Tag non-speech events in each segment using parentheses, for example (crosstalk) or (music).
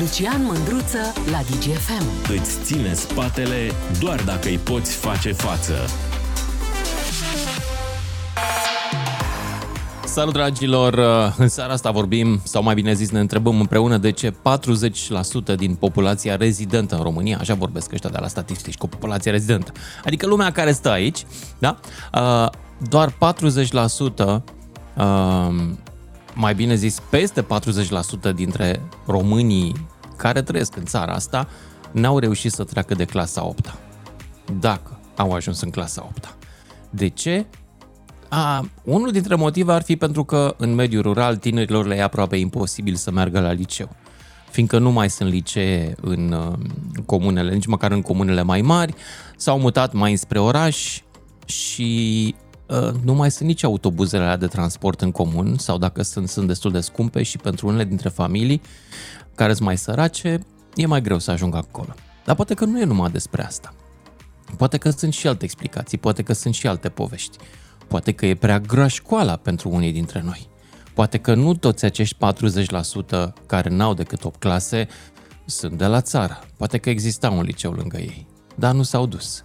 Lucian Mândruță la DGFM. Îți ține spatele doar dacă îi poți face față. Salut dragilor! În seara asta vorbim, sau mai bine zis ne întrebăm împreună de ce 40% din populația rezidentă în România, așa vorbesc ăștia de la statistici, cu populația rezidentă, adică lumea care stă aici, da? Uh, doar 40% mai bine zis, peste 40% dintre românii care trăiesc în țara asta n-au reușit să treacă de clasa 8 Dacă au ajuns în clasa 8 De ce? A, unul dintre motive ar fi pentru că în mediul rural tinerilor le e aproape imposibil să meargă la liceu. Fiindcă nu mai sunt licee în uh, comunele, nici măcar în comunele mai mari, s-au mutat mai spre oraș și Uh, nu mai sunt nici autobuzele alea de transport în comun sau dacă sunt, sunt destul de scumpe și pentru unele dintre familii care sunt mai sărace, e mai greu să ajungă acolo. Dar poate că nu e numai despre asta. Poate că sunt și alte explicații, poate că sunt și alte povești. Poate că e prea grea școala pentru unii dintre noi. Poate că nu toți acești 40% care n-au decât 8 clase sunt de la țară. Poate că exista un liceu lângă ei, dar nu s-au dus.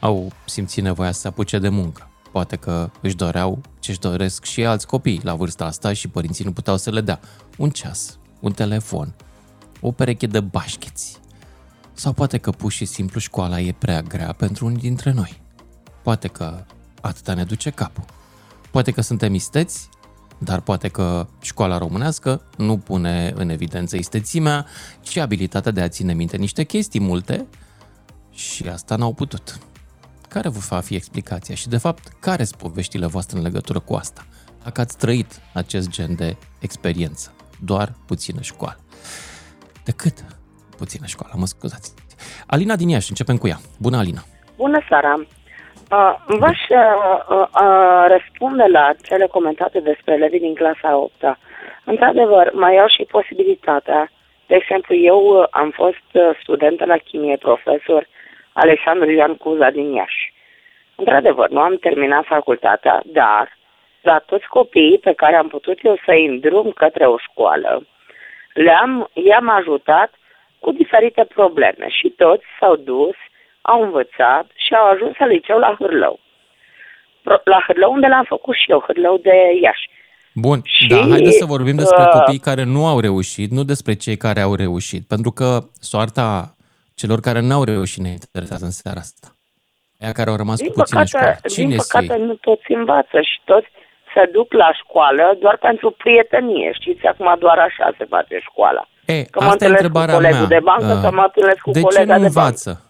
Au simțit nevoia să se apuce de muncă. Poate că își doreau ce își doresc și alți copii la vârsta asta și părinții nu puteau să le dea. Un ceas, un telefon, o pereche de bașcheți. Sau poate că pur și simplu școala e prea grea pentru unii dintre noi. Poate că atâta ne duce capul. Poate că suntem isteți, dar poate că școala românească nu pune în evidență istețimea și abilitatea de a ține minte niște chestii multe și asta n-au putut. Care vă va fi explicația și, de fapt, care sunt poveștile voastre în legătură cu asta? Dacă ați trăit acest gen de experiență, doar puțină școală. De cât puțină școală, mă scuzați. Alina din Iași, începem cu ea. Bună, Alina! Bună seara! Uh, v-aș uh, uh, răspunde la cele comentate despre elevii din clasa 8 -a. Într-adevăr, mai au și posibilitatea. De exemplu, eu am fost studentă la chimie, profesor Alexandru Ioan Cuza din Iași. Într-adevăr, nu am terminat facultatea, dar la toți copiii pe care am putut eu să-i îndrum către o școală, le-am, i-am ajutat cu diferite probleme și toți s-au dus, au învățat și au ajuns la liceu la Hârlău. La Hârlău unde l-am făcut și eu, Hârlău de Iași. Bun, și, da, haideți să vorbim despre uh, copiii care nu au reușit, nu despre cei care au reușit, pentru că soarta celor care n-au reușit ne interesează în seara asta. Aia care au rămas din cu puțină păcate, școală. Cine din păcate nu toți învață și toți se duc la școală doar pentru prietenie. Știți, acum doar așa se face școala. E, că asta e întrebarea mea. de bancă, uh, că mă întâlnesc cu de colega ce nu de învață? bancă.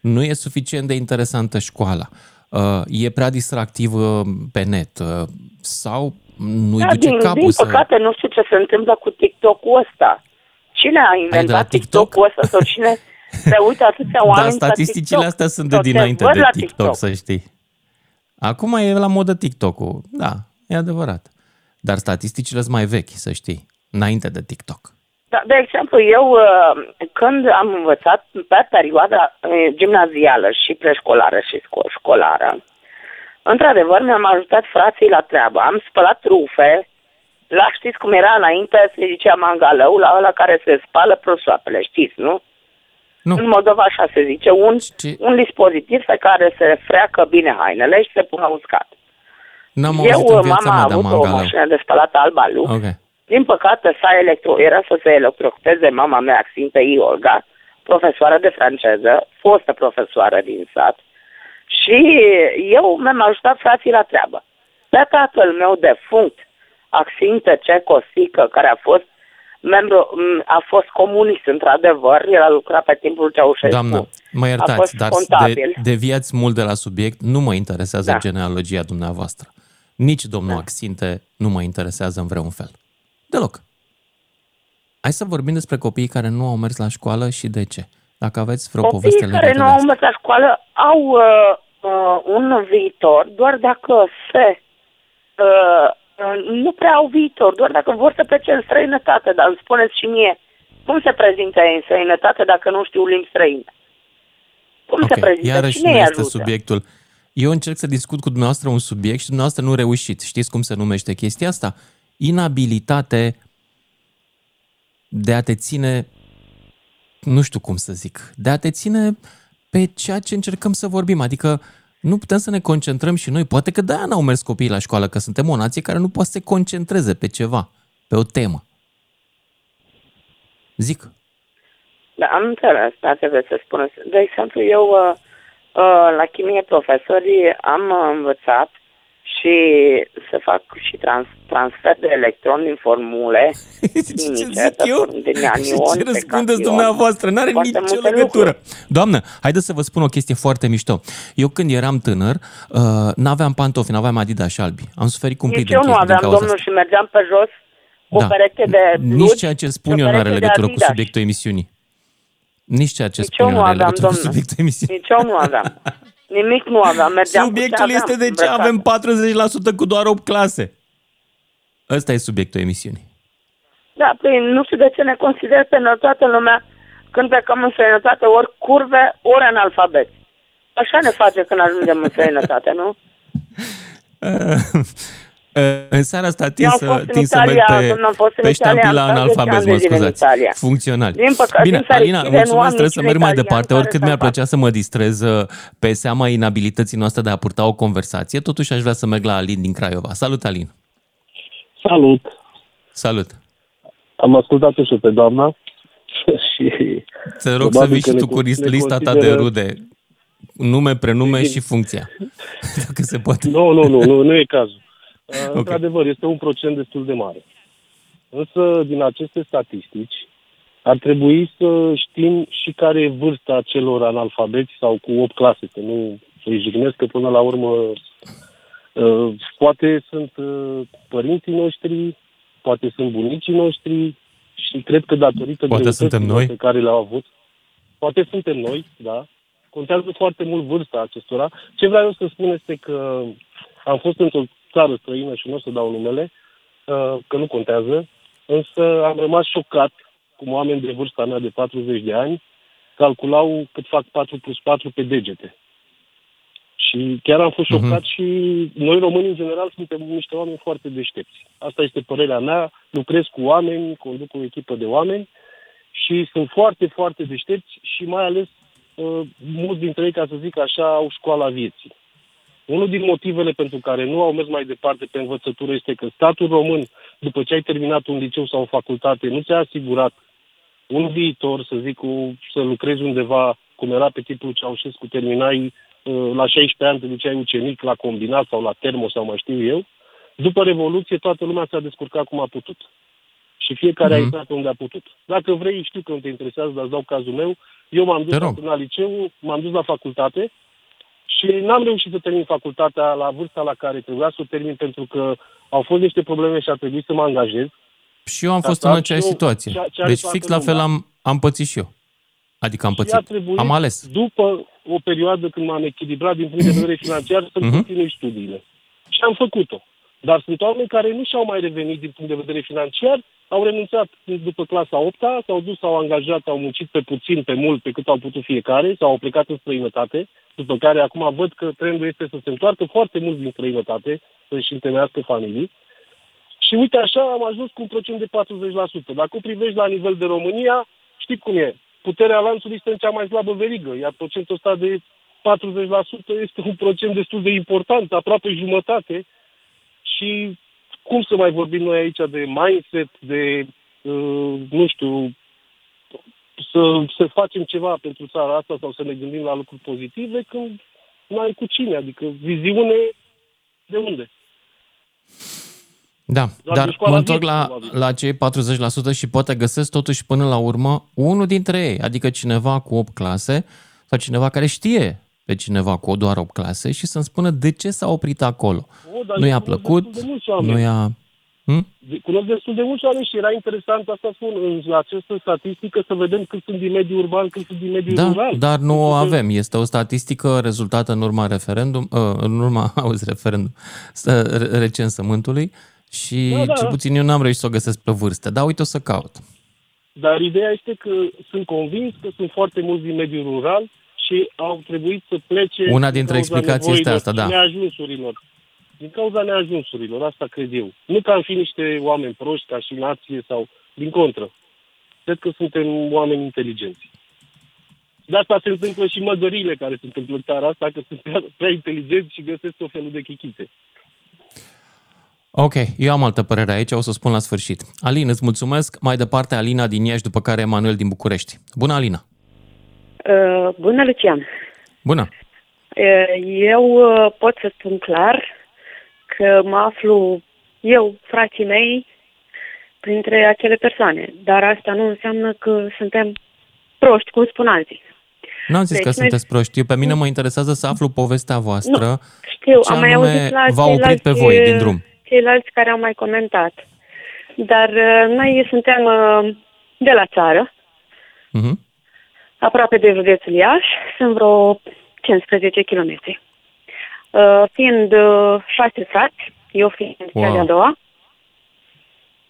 Nu e suficient de interesantă școala. Uh, e prea distractivă pe net uh, sau nu-i da, duce din, capul din să... păcate, nu știu ce se întâmplă cu TikTok-ul ăsta. Cine a inventat TikTok? TikTok-ul ăsta sau cine (laughs) se uită atâția (laughs) oameni Dar statisticile astea sunt de dinainte de TikTok, TikTok, să știi. Acum e la modă TikTok-ul. Da, e adevărat. Dar statisticile sunt mai vechi, să știi, înainte de TikTok. Da, de exemplu, eu uh, când am învățat pe perioada uh, gimnazială și preșcolară și școlară, într-adevăr mi-am ajutat frații la treabă. Am spălat trufe, la știți cum era înainte, se zicea mangalău, la ăla care se spală prosoapele, știți, nu? Nu. În Moldova așa se zice, un, Ce? un dispozitiv pe care se freacă bine hainele și se pune uscat. N-am Eu, în mama a avut o mașină de spălat alba lui. Okay. Din păcate, s-a electro, era să se electrocuteze mama mea, Sfinte Iolga, profesoară de franceză, fostă profesoară din sat. Și eu mi-am ajutat frații la treabă. Pe tatăl meu defunct, Axinte Cecosică, care a fost membru, a fost comunist, într-adevăr, el a lucrat pe timpul Ceaușescu. Doamnă, mă iertați, dar de, deviați mult de la subiect, nu mă interesează da. genealogia dumneavoastră. Nici domnul da. Axinte nu mă interesează în vreun fel. Deloc. Hai să vorbim despre copiii care nu au mers la școală și de ce. Dacă aveți vreo copiii poveste legată care nu au mers la școală au uh, uh, un viitor doar dacă se uh, nu prea au viitor, doar dacă vor să plece în străinătate, dar îmi spuneți și mie, cum se prezintă în străinătate dacă nu știu limbi străine? Cum okay. se prezintă? Iarăși Cine nu este ajută? subiectul. Eu încerc să discut cu dumneavoastră un subiect și dumneavoastră nu reușiți. Știți cum se numește chestia asta? Inabilitate de a te ține nu știu cum să zic, de a te ține pe ceea ce încercăm să vorbim. Adică nu putem să ne concentrăm și noi. Poate că de-aia n-au mers copiii la școală, că suntem o nație care nu poate să se concentreze pe ceva, pe o temă. Zic. Da, am înțeles, dacă vreți să spuneți. De exemplu, eu uh, uh, la chimie profesorii am învățat și să fac și trans, transfer de electroni din formule (laughs) chimice, din anion, (laughs) ce răspundeți dumneavoastră? N-are nicio legătură. Lucruri. Doamnă, haideți să vă spun o chestie foarte mișto. Eu când eram tânăr, uh, n-aveam pantofi, n-aveam Adidas și albi. Am suferit cumplit Nici eu nu aveam, domnul, asta. și mergeam pe jos cu da. o pereche de Nici ceea ce spun eu nu are legătură cu subiectul emisiunii. Nici ceea ce Nici spun eu nu are legătură cu subiectul emisiunii. Nici eu nu aveam. (laughs) Nimic nu aveam. Mergeam subiectul cu este de ce avem 40% cu doar 8 clase. Ăsta e subiectul emisiunii. Da, păi nu știu de ce ne consideră pe noi toată lumea când plecăm în străinătate ori curve, ori analfabeti. Așa ne face când ajungem în (laughs) străinătate, nu? În seara asta tin să, tin să merg pe, pe ștampila analfabet, mă scuzați, funcționali. Din păcate, Bine, din Alina, mulțumesc, trebuie să merg mai departe, oricât mi-ar plăcea să mă distrez uh, pe seama inabilității noastre de a purta o conversație, totuși aș vrea să merg la Alin din Craiova. Salut, Alin! Salut! Salut! Am ascultat și pe doamna (laughs) și... Te rog să vii și tu cu lista ta de rude, nume, prenume și funcția, (laughs) dacă se poate. Nu, nu, nu, nu, nu e cazul. Okay. Într-adevăr, este un procent destul de mare. Însă, din aceste statistici, ar trebui să știm și care e vârsta celor analfabeți sau cu 8 clase, că nu îi jignesc, că până la urmă uh, poate sunt uh, părinții noștri, poate sunt bunicii noștri și cred că datorită poate suntem noi. pe care le-au avut, poate suntem noi, da, contează foarte mult vârsta acestora. Ce vreau eu să spun este că am fost într-o țară străină și nu o să dau numele, uh, că nu contează, însă am rămas șocat cum oameni de vârsta mea de 40 de ani calculau cât fac 4 plus 4 pe degete. Și chiar am fost mhm. șocat uh-huh. și noi români în general suntem niște oameni foarte deștepți. Asta este părerea mea, lucrez cu oameni, conduc o echipă de oameni și sunt foarte, foarte deștepți și mai ales uh, mulți dintre ei, ca să zic așa, au școala vieții. Unul din motivele pentru care nu au mers mai departe pe învățătură este că statul român, după ce ai terminat un liceu sau o facultate, nu ți-a asigurat un viitor, să zic, cu, să lucrezi undeva, cum era pe tipul Ceaușescu, terminai uh, la 16 ani, te duceai ucenic la combinat sau la termo sau mai știu eu. După Revoluție, toată lumea s-a descurcat cum a putut. Și fiecare mm-hmm. a mhm. intrat unde a putut. Dacă vrei, știu că nu te interesează, dar îți dau cazul meu. Eu m-am dus la liceu, m-am dus la facultate, și n-am reușit să termin facultatea la vârsta la care trebuia să o termin pentru că au fost niște probleme și a trebuit să mă angajez. Și eu am fost în aceeași situație. Ce, ce deci fix la fel am, am pățit și eu. Adică am pățit. Trebuit, am ales. După o perioadă când m-am echilibrat din punct de vedere (coughs) financiar să uh-huh. continui studiile. Și am făcut-o. Dar sunt oameni care nu și-au mai revenit din punct de vedere financiar, au renunțat după clasa 8 s-au dus, s-au angajat, au muncit pe puțin, pe mult, pe cât au putut fiecare, sau au plecat în străinătate, după care acum văd că trendul este să se întoarcă foarte mult din străinătate, să-și întemeiască familii. Și uite așa am ajuns cu un procent de 40%. Dacă o privești la nivel de România, știi cum e, puterea lanțului este în cea mai slabă verigă, iar procentul ăsta de 40% este un procent destul de important, aproape jumătate, și cum să mai vorbim noi aici de mindset, de, uh, nu știu, să, să facem ceva pentru țara asta sau să ne gândim la lucruri pozitive când nu ai cu cine, adică viziune de unde? Da, Doar dar mă întorc la, la cei 40% și poate găsesc totuși până la urmă unul dintre ei, adică cineva cu 8 clase sau cineva care știe pe cineva cu doar 8 clase și să-mi spună de ce s-a oprit acolo. O, nu i-a plăcut, de nu i-a... Hmm? Cunosc destul de mulți oameni și era interesant asta spun, în această statistică să vedem cât sunt din mediul urban, cât sunt din mediul da, rural. dar nu o avem. Este o statistică rezultată în urma referendum, uh, în urma, (laughs) auzi, referendum, recensământului și da, da. cel puțin eu n-am reușit să o găsesc pe vârstă, dar uite o să caut. Dar ideea este că sunt convins că sunt foarte mulți din mediul rural și au trebuit să plece... Una dintre explicații este asta, da. Neajunsurilor. Din cauza neajunsurilor, asta cred eu. Nu că am fi niște oameni proști ca și nație sau din contră. cred că suntem oameni inteligenți. De asta se întâmplă și măgăriile care se întâmplă în țara asta, că sunt prea, prea inteligenți și găsesc o felul de chichite. Ok, eu am altă părere aici, o să spun la sfârșit. Alin, îți mulțumesc. Mai departe, Alina din Iași, după care Emanuel din București. Bună, Alina! Uh, bună, Lucian! Bună! Uh, eu uh, pot să spun clar că mă aflu eu, frații mei, printre acele persoane. Dar asta nu înseamnă că suntem proști, cum spun alții. N-am zis Deci că noi- sunteți proști. Eu, pe mine mă interesează să aflu povestea voastră. Nu, Știu, Ce am mai anume auzit la v-a oprit pe ceilalți, voi din drum? Ceilalți care au mai comentat. Dar uh, noi suntem uh, de la țară, Mhm. Aproape de județul Iași, sunt vreo 15 km. Uh, fiind uh, șase frați, eu fiind Wow. cea de-a doua,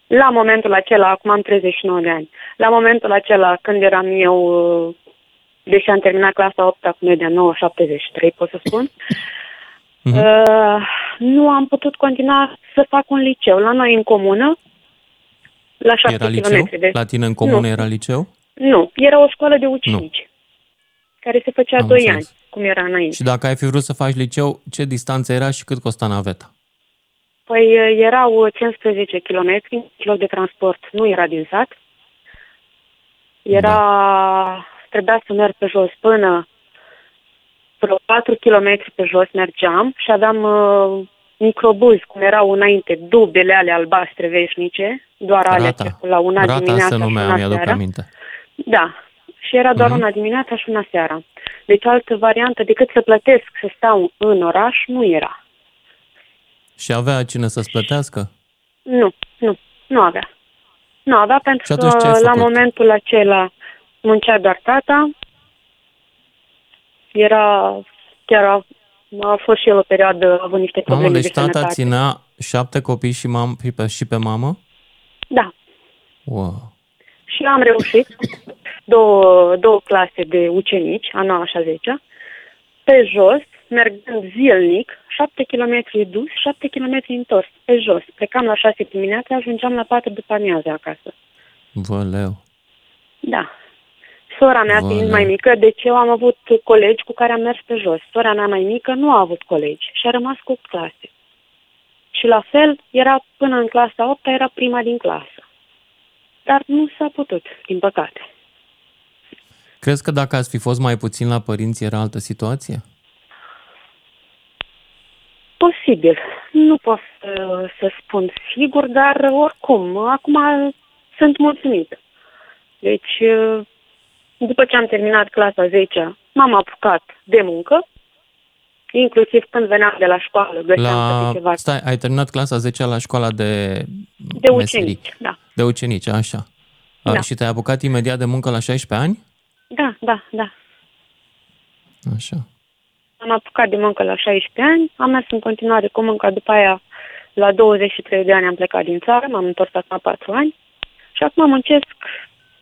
la momentul acela, acum am 39 de ani, la momentul acela când eram eu, uh, deși am terminat clasa 8 cu media 9,73, pot să spun, (laughs) Mhm. uh, nu am putut continua să fac un liceu. La noi în comună, la 7 Era liceu? km. De... La tine în comună Nu. era liceu? Nu, era o școală de ucenici, care se făcea Am 2 înțeles. ani, cum era înainte. Și dacă ai fi vrut să faci liceu, ce distanță era și cât costa naveta? Păi uh, erau 15 km, loc de transport nu era din sat. Era, Da. trebuia să merg pe jos până vreo 4 km pe jos mergeam și aveam uh, microbuzi, cum erau înainte, dubele alea albastre veșnice, doar alea Rata. la una Rata dimineața se și numea, una mi-aduc seara. aminte. Da, și era doar Mhm. una dimineața și una seara. Deci altă variantă decât să plătesc să stau în oraș nu era. Și avea cine să-ți plătească? Nu, nu, nu avea. Nu avea pentru Și atunci ce ai că la făcut? momentul acela muncea doar tata. Era, chiar a, a fost și el o perioadă având niște Mamă, probleme deci de tata sănătate. ținea șapte copii și, mam- și, pe, și pe mamă? Da. Wow. Și am reușit două, două clase de ucenici, a 9 și a 10 pe jos, mergând zilnic, 7 km dus, 7 km întors, pe jos. Plecam la 6 dimineața, ajungeam la 4 după amiază acasă. Vă leu. Da. Sora mea Vai. fiind mai mică, deci eu am avut colegi cu care am mers pe jos. Sora mea mai mică nu a avut colegi și a rămas cu 8 clase. Și la fel, era până în clasa 8 era prima din clasă. Dar nu s-a putut, din păcate. Crezi că dacă ați fi fost mai puțin la părinți era altă situație? Posibil. Nu pot să, să spun sigur, dar oricum, acum sunt mulțumită. Deci, după ce am terminat clasa 10 m-am apucat de muncă, inclusiv când veneam de la școală, găseam La... câte ceva Stai, ai terminat clasa 10 la școala de, de meserii. ucenici. Da. De ucenici, așa. Da. A, și te-ai apucat imediat de muncă la 16 ani? da, da, da. Așa. Am apucat de muncă la 16 ani, am mers în continuare cu munca, după aia la 23 de ani am plecat din țară, m-am întors acum 4 ani și acum muncesc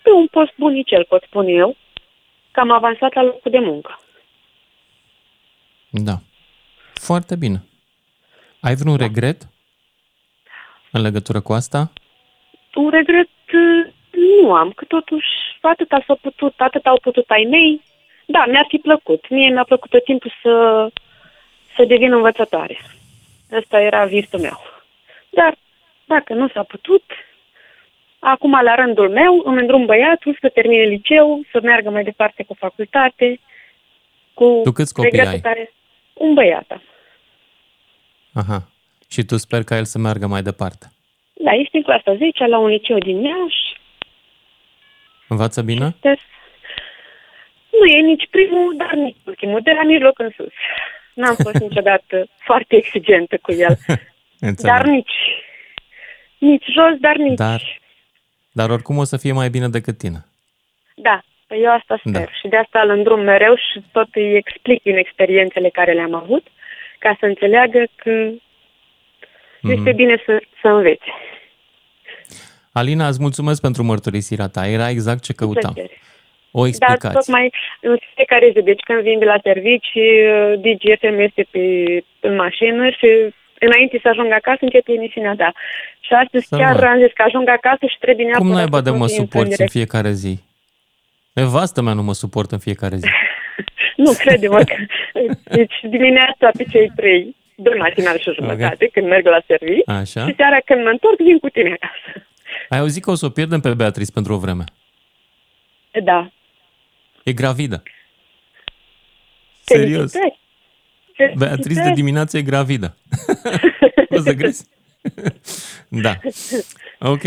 pe un post bunicel, pot spune eu, că am avansat la locul de muncă. Da. Foarte bine. Ai vreun da. regret în legătură cu asta? Un regret uh, nu am, că totuși atât s-a putut, atât au putut ai mei. Da, mi-ar fi plăcut. Mie mi-a plăcut tot timpul să, să devin învățătoare. Ăsta era visul meu. Dar dacă nu s-a putut, acum la rândul meu îmi îndrum băiatul să termine liceu, să meargă mai departe cu facultate, cu Tu câți copii regretul ai? Care... Un băiat. Aha. Și tu sper ca el să meargă mai departe. Da, este în clasa 10 la un liceu din Iași. Învață bine? Test. Nu e nici primul, dar nici ultimul, de la mijloc în sus. N-am (laughs) fost niciodată foarte exigentă cu el, (laughs) Înțeleg. dar nici, nici jos, dar nici... Dar- Dar oricum o să fie mai bine decât tine. Da, păi eu asta sper Da. și de asta îl îndrum mereu și tot îi explic din experiențele care le-am avut, ca să înțeleagă că este Mhm. bine să, să învețe. Alina, îți mulțumesc pentru mărturisirea ta. Era exact ce căutam. Plăcere. O Dar explicație. tocmai în fiecare zi, deci când vin de la servici, uh, DGFM este pe, în mașină și înainte să ajung acasă, începe emisiunea ta. Și astăzi Să chiar mă. am zis că ajung acasă și trebuie neapărat Cum naiba să de mă continui suporți în direct. fiecare zi? Nevastă mea nu mă suport în fiecare zi. (laughs) Nu, crede-mă că... (laughs) Deci dimineața pe cei trei, doi matinal și o jumătate, când merg la serviciu, Așa. și seara când mă întorc, vin cu tine acasă. Ai auzit că o să o pierdem pe Beatrice pentru o vreme. Da. E gravidă. Serios. Felicitări. Beatrice de Felicitări. dimineață e gravidă. (laughs) o să crezi? da. Ok.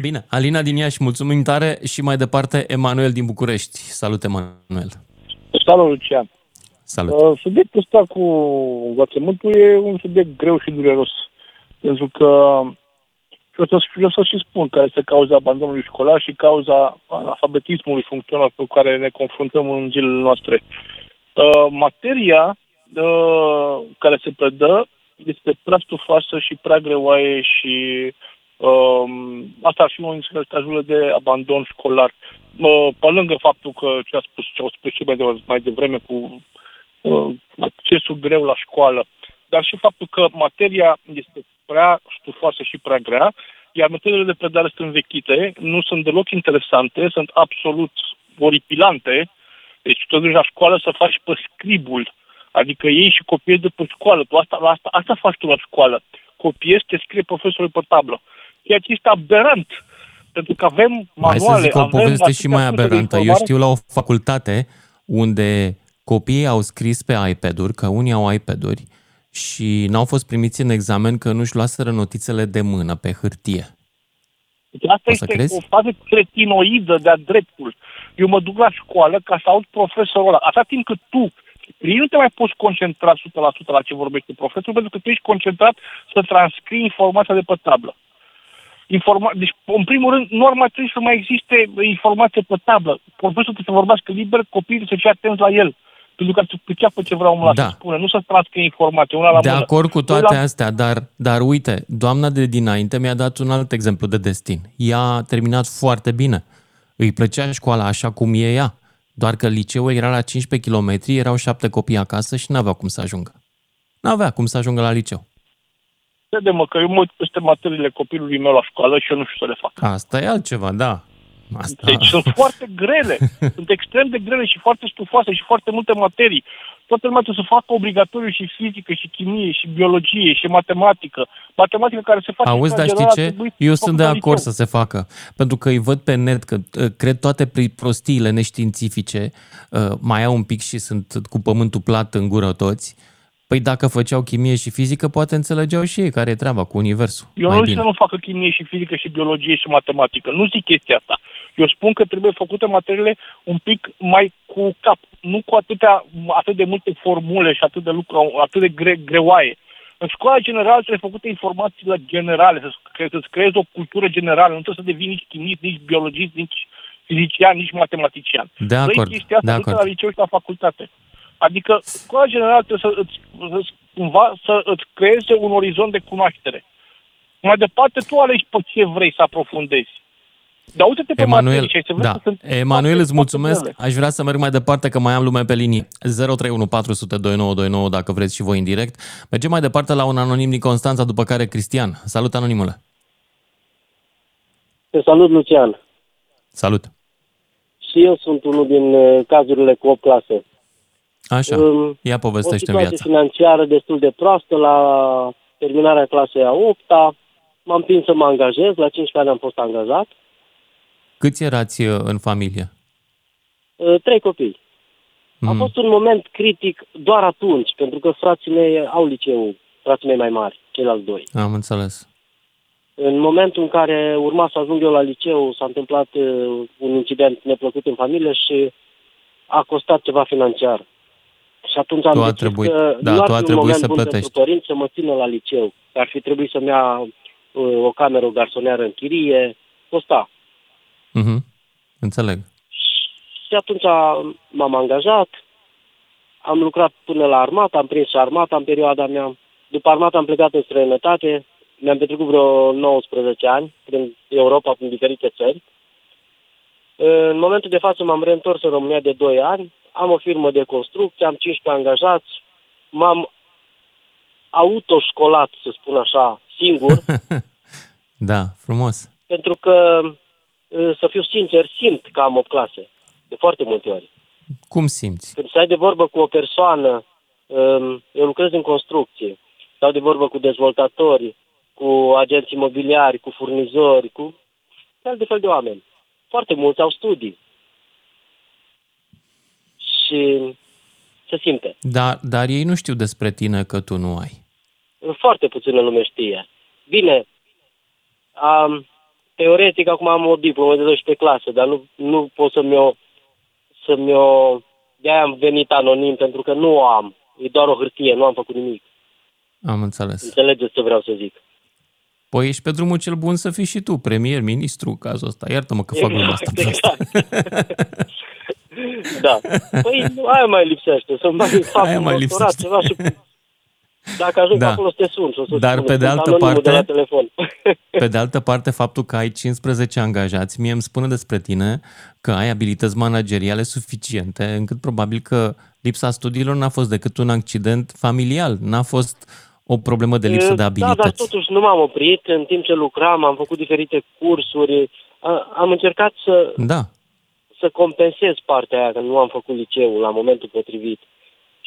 Bine. Alina din Iași, mulțumim tare și mai departe Emanuel din București. Salut, Emanuel. Salut, Lucian. Salut. Uh, Subiectul ăsta cu învățământul e un subiect greu și dureros. Pentru că și o să, și o să și spun care este cauza abandonului școlar și cauza analfabetismului funcțional cu care ne confruntăm în zilele noastre. Uh, materia uh, care se predă este prea stufoasă și prea greoaie și uh, asta ar fi unul dintre cazurile de abandon școlar. Uh, pe lângă faptul că ce a spus, ce au spus și mai, de, mai devreme cu uh, accesul greu la școală, dar și faptul că materia este prea stufoasă și prea grea, iar metodele de predare sunt învechite, nu sunt deloc interesante, sunt absolut oripilante, deci tu te duci la școală să faci pe scribul, adică iei și copiezi de pe școală, tu asta, asta, asta faci tu la școală, copiezi, te scrie profesorul pe tablă. Ceea ce este aberant, pentru că avem Hai să manuale, zic o avem poveste și atâtea mai surse de aberantă. Eu informare. știu la o facultate unde copiii au scris pe iPad-uri, că unii au iPad-uri, și n-au fost primiți în examen că nu-și luaseră notițele de mână pe hârtie. Deci asta O să este crezi? o fază cretinoidă de-a dreptul. Eu mă duc la școală ca să aud profesorul ăla. Atâta timp cât tu ei nu te mai poți concentra 100% la ce vorbește profesorul, pentru că tu ești concentrat să transcrii informația de pe tablă. Informa- deci, în primul rând, nu ar mai trebui să mai existe informație pe tablă. Profesorul trebuie să vorbească liber, copiii trebuie să fie atenți la el. Pentru că să priceapă ce vrea omul ăla Da. să spune, nu să transcrie informație, una la De mână. acord cu Doi toate la- astea, dar, dar uite, doamna de dinainte mi-a dat un alt exemplu de destin. Ea a terminat foarte bine. Îi plăcea școala așa cum e ea. Doar că liceul era la 15 km, erau șapte copii acasă și n-avea cum să ajungă. N-avea cum să ajungă la liceu. Crede-mă că eu mă uit peste materiile copilului meu la școală și eu nu știu să le fac. Asta e altceva, da. Asta... Deci sunt foarte grele, (laughs) sunt extrem de grele și foarte stufoase și foarte multe materii. Toată lumea trebuie să facă obligatoriu și fizică, și chimie, și biologie, și matematică. Matematică care se face... Auzi, în dar știi general, ce? ar trebui Eu făcută sunt de la acord liceu. să se facă. Pentru că îi văd pe net că uh, cred toate pri- prostiile neștiințifice, uh, mai au un pic și sunt cu pământul plat în gură toți. Păi dacă făceau chimie și fizică, poate înțelegeau și ei care e treaba cu universul. Eu mai nu zic bine. să nu facă chimie și fizică și biologie și matematică. Nu zic chestia asta. Eu spun că trebuie făcute materiile un pic mai cu cap. Nu cu atâtea, atât de multe formule și atât de lucru, atât de gre, greoaie. În școala generală trebuie făcute informațiile generale, să cre- să-ți creezi o cultură generală. Nu trebuie să devii nici chimist, nici biologist, nici fizician, nici matematician. De Vrei acord, chestia asta, de du-te acord. la liceu și la facultate. Adică școala generală trebuie să îți, să, cumva, să îți creeze un orizont de cunoaștere. Mai departe, tu alegi pe ce vrei să aprofundezi. Dar uite-te pe Emanuel, materii și ai să vezi da. că sunt Emanuel, foarte, îți mulțumesc. foarte grele. Aș vrea să merg mai departe, că mai am lume pe linie. 031 400 2929, dacă vreți și voi în direct. Mergem mai departe la un anonim din Constanța, după care Cristian. Salut, anonimule. Te salut, Lucian. Salut. Și eu sunt unul din uh, cazurile cu 8 clase. Așa, Um, ia O povestește în situație viață. financiară destul de proastă la terminarea clasei a 8 M-am prins să mă angajez, la 15 ani am fost angajat. Câți erați uh, în familie? Uh, Trei copii. A Mm. fost un moment critic doar atunci, pentru că frații mei au liceu, frații mei mai mari, ceilalți doi. Am înțeles. În momentul în care urma să ajung eu la liceu, s-a întâmplat uh, un incident neplăcut în familie și a costat ceva financiar. Și atunci am Tu a decis trebuit- că da, nu ar tu a fi un trebuit moment să bun plătești. pentru părinți să mă țină la liceu. Ar fi trebuit să-mi ia uh, o cameră, o garsonieră în chirie, costa. Mhm. Înțeleg. Și atunci m-am angajat, am lucrat până la armată, am prins și armata în perioada mea. După armată am plecat în străinătate, mi-am petrecut vreo 19 ani prin Europa, prin diferite țări. În momentul de față m-am reîntors în România de 2 ani, am o firmă de construcție, am 15 angajați, m-am autoșcolat, să spun așa, singur, (laughs) Da, frumos. pentru că, uh, să fiu sincer, simt că am 8 clase. De foarte multe ori. Cum simți? Când stai de vorbă cu o persoană, um, eu lucrez în construcție, stau de vorbă cu dezvoltatori, cu agenți imobiliari, cu furnizori, cu fel de fel de oameni. Foarte mulți au studii. Și se simte. Dar, dar ei nu știu despre tine că tu nu ai. Foarte puțină lume știe. Bine, am, teoretic acum am o diplomă de 12 clase, dar nu, nu pot să-mi o... Să-mi o de-aia am venit anonim, pentru că nu o am. E doar o hârtie, nu am făcut nimic. Am înțeles. Înțelegeți ce vreau să zic. Păi ești pe drumul cel bun să fii și tu, premier, ministru, în cazul ăsta. Iartă-mă că fac gluma asta. exact. (laughs) da. Păi aia mai lipsește, să mai fac Aia un mai doctorat, lipsește. ceva și dacă ajung Da. da. acolo să te sun. și o să Dar spun, pe de sunt altă anonimul parte- de la telefon. (laughs) Pe de altă parte, faptul că ai 15 angajați, mie îmi spune despre tine că ai abilități manageriale suficiente, încât probabil că lipsa studiilor n-a fost decât un accident familial, n-a fost o problemă de lipsă de Da, dar abilități. totuși nu m-am oprit. În timp ce lucram, am făcut diferite cursuri. A- Am încercat să, Da, să compensez partea aia, că nu am făcut liceul la momentul potrivit.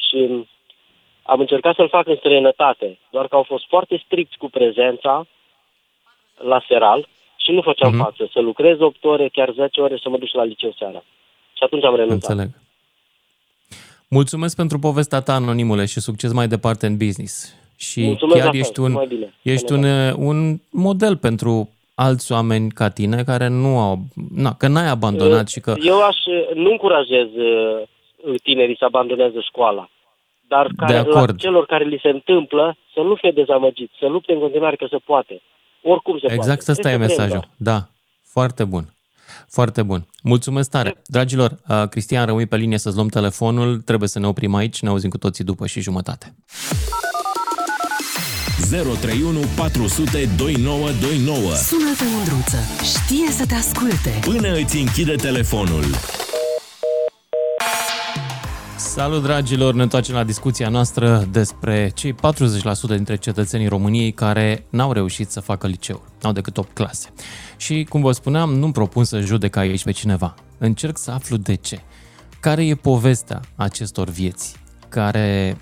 Și am încercat să-l fac în străinătate, doar că au fost foarte stricți cu prezența la seral și nu făceam Mhm. față. Să lucrez 8 ore, chiar 10 ore, să mă duc și la liceu seara. Și atunci am renunțat. înțeleg. Mulțumesc pentru povestea ta, anonimule, și succes mai departe în business. Și Mulțumesc chiar la fel, ești un, numai bine. ești un, uh, un model pentru alți oameni ca tine care nu au, na, că n-ai abandonat și că Eu aș, nu încurajez uh, tinerii să abandoneze școala, dar care, la acord. celor care li se întâmplă să nu fie dezamăgiți, să lupte în continuare că se poate. Oricum se poate. Exact ăsta e Trebuie să vrem mesajul. Da, foarte bun. Foarte bun. Mulțumesc tare. Dragilor, uh, Cristian, rămâi pe linie să-ți luăm telefonul. Trebuie să ne oprim aici. Ne auzim cu toții după și jumătate. 031 400 2929. Sună-te, Mândruță. Știe să te asculte. Până îți închide telefonul. Salut, dragilor! Ne întoarcem la discuția noastră despre cei 40% dintre cetățenii României care n-au reușit să facă liceu, n-au decât 8 clase. Și, cum vă spuneam, nu-mi propun să judec aici pe cineva. Încerc să aflu de ce. Care e povestea acestor vieți? Care,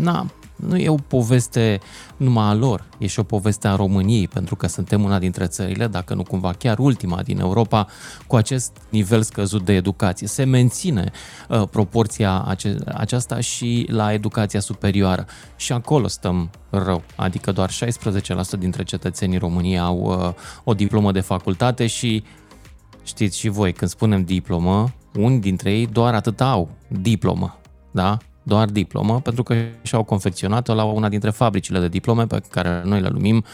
na, nu e o poveste numai a lor, e și o poveste a României, pentru că suntem una dintre țările, dacă nu cumva chiar ultima din Europa, cu acest nivel scăzut de educație. Se menține uh, proporția ace- aceasta și la educația superioară. Și acolo stăm rău, adică doar 16% dintre cetățenii României au uh, o diplomă de facultate și știți și voi, când spunem diplomă, unii dintre ei doar atât au, diplomă, da? Doar diplomă, pentru că și-au confecționat-o la una dintre fabricile de diplome pe care noi le numim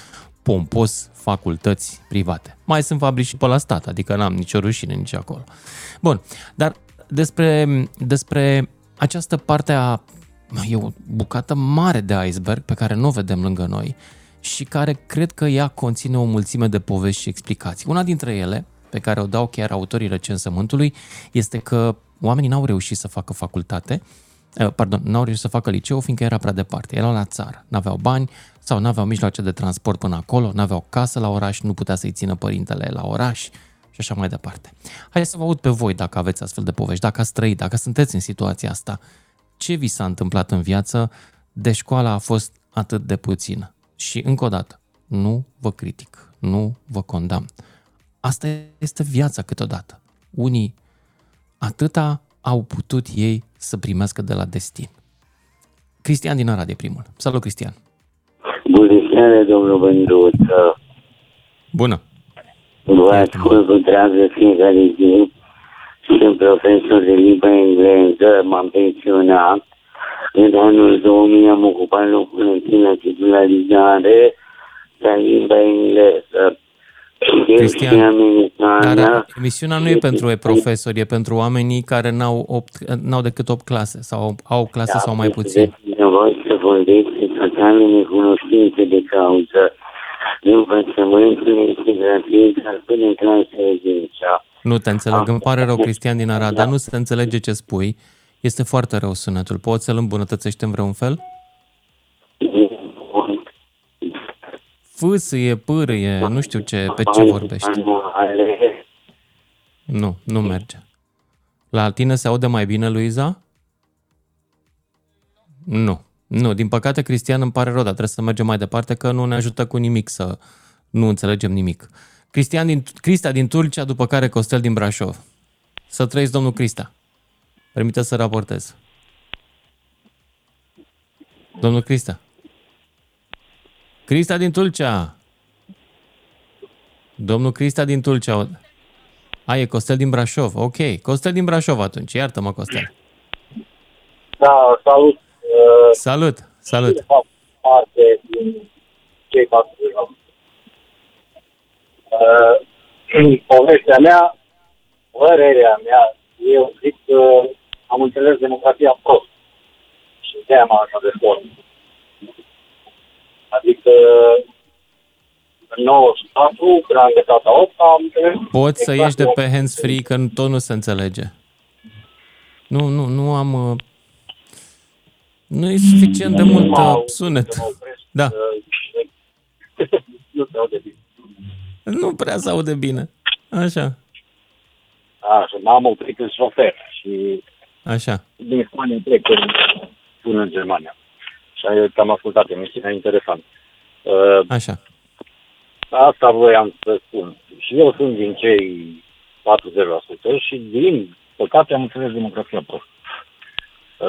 pompos facultăți private. Mai sunt fabrici și pe la stat, adică n-am nicio rușine nici acolo. Bun, dar despre, despre această parte a e o bucată mare de iceberg pe care nu o vedem lângă noi și care cred că ea conține o mulțime de povești și explicații. Una dintre ele, pe care o dau chiar autorii recensământului, este că oamenii n-au reușit să facă facultate, eh, pardon, n-au reușit să facă liceu fiindcă era prea departe. Erau la țară, n-aveau bani sau n-aveau mijloace de transport până acolo, n-aveau casă la oraș, nu putea să-i țină părintele la oraș și așa mai departe. Hai să vă aud pe voi dacă aveți astfel de povești, dacă ați trăit, dacă sunteți în situația asta. Ce vi s-a întâmplat în viață de școala a fost atât de puțină? Și încă o dată, nu vă critic, nu vă condamn. Asta este viața câteodată. Unii atâta au putut ei să primească de la destin. Cristian din Arad e primul. Salut, Cristian! Bună seara, domnul Băndruță. Bună! Vă ascult cu dragă fiecare zi. Sunt profesor de limba engleză, m-am pensionat. În anul 2000 am ocupat locul întâi la titularizare la limba engleză. Cristian, și americană. Dar emisiunea nu e pentru e profesori, e pentru oamenii care n-au, opt, n-au decât 8 clase sau au, au clase sau mai puțin. Dumneavoastră vorbiți de totală necunoștință de cauză. Învățământul este gratuit, dar până în clasa 10 Nu te înțeleg, îmi pare rău, Cristian din Arad, dar nu se înțelege ce spui. Este foarte rău sunetul. Poți să-l îmbunătățești în vreun fel? Fâsâie, pârâie, nu știu ce, pe ce vorbești. Anuale. Nu, nu merge. La tine se aude mai bine, Luiza? Nu. Nu, din păcate, Cristian, îmi pare rău, dar trebuie să mergem mai departe, că nu ne ajută cu nimic să nu înțelegem nimic. Cristian din, Crista din Turcia, după care Costel din Brașov. Să trăiți, domnul Crista. Permite să raportez. Domnul Crista. Crista din Tulcea. Domnul Crista din Tulcea. A, e Costel din Brașov. Ok, Costel din Brașov atunci. Iartă-mă, Costel. Da, salut. Uh, Salut, salut. de fapt parte din cei patru de la uh, în (clears throat) povestea mea, părerea mea, eu zic că am înțeles democrația prost. Și de aia m-am așa de sport. Adică în 94, când am gătat a 8 am înțeles... Poți să exact ieși de cum- pe hands-free, că tot nu se înțelege. Nu, nu, nu am... uh, Nu e suficient de mult uh, sunet. Da, (laughs) nu se aude bine. nu prea se aude bine. Așa, Așa, m-am oprit în șofer și așa. din Spania plec în, până în Germania. Și ai- am ascultat emisiunea interesant. Uh, Așa. asta voiam să spun. Și eu sunt din cei 40% și din păcate am înțeles democrația prost.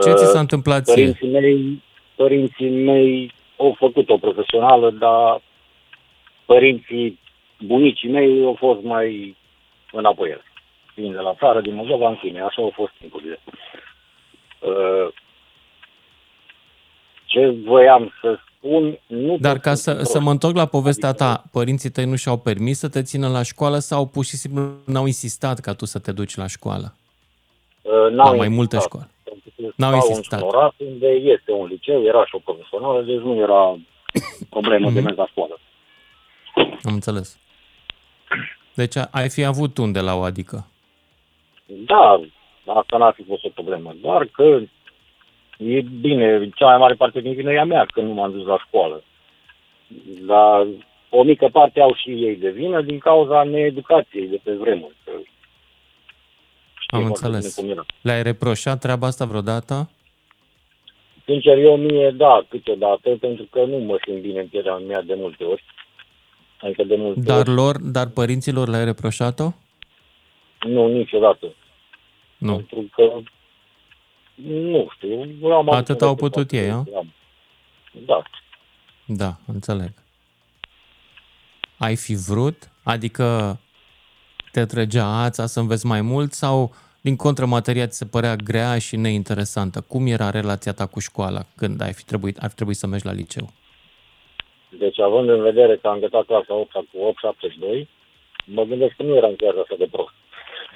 Ce Uh, ți s-a întâmplat ție? Părinții mei, părinții mei au făcut-o profesională, dar părinții, bunicii mei au fost mai înapoi el. Fiind de la țară, din Moldova, în fine, așa au fost timpurile. Uh, Ce voiam să spun, nu... Dar pot ca să să, să mă întorc la povestea ta, părinții tăi nu și-au permis să te țină la școală sau pur și simplu n-au insistat ca tu să te duci la școală? Uh, La n-au mai multe insistat. școli. Pentru că N-au stau insistat. într-un oraș unde este un liceu, era și o profesională, deci nu era (coughs) problemă de Mhm. mers la școală. Am înțeles. Deci a- ai fi avut unde la o adică. Da, asta n-ar fi fost o problemă. Doar că e bine, cea mai mare parte din vină e a mea că nu m-am dus la școală. Dar o mică parte au și ei de vină din cauza needucației de pe vremuri. Că știi Am foarte înțeles. bine cum era. Le-ai reproșat treaba asta vreodată? Sincer, eu mie, da, câteodată, pentru că nu mă simt bine în pielea mea de multe ori. Adică de multe Dar ori. lor, dar părinților le-ai reproșat-o? Nu, niciodată. Nu. Pentru că, nu știu, eu am Atât avut au un putut ei, a? am- Da. Da, înțeleg. Ai fi vrut? Adică te trăgea ața să înveți mai mult sau din contră materia ți se părea grea și neinteresantă? Cum era relația ta cu școala când ai fi trebuit, ar trebui să mergi la liceu? Deci, având în vedere că am gătat clasa 8 cu 872, mă gândesc că nu eram chiar așa de prost.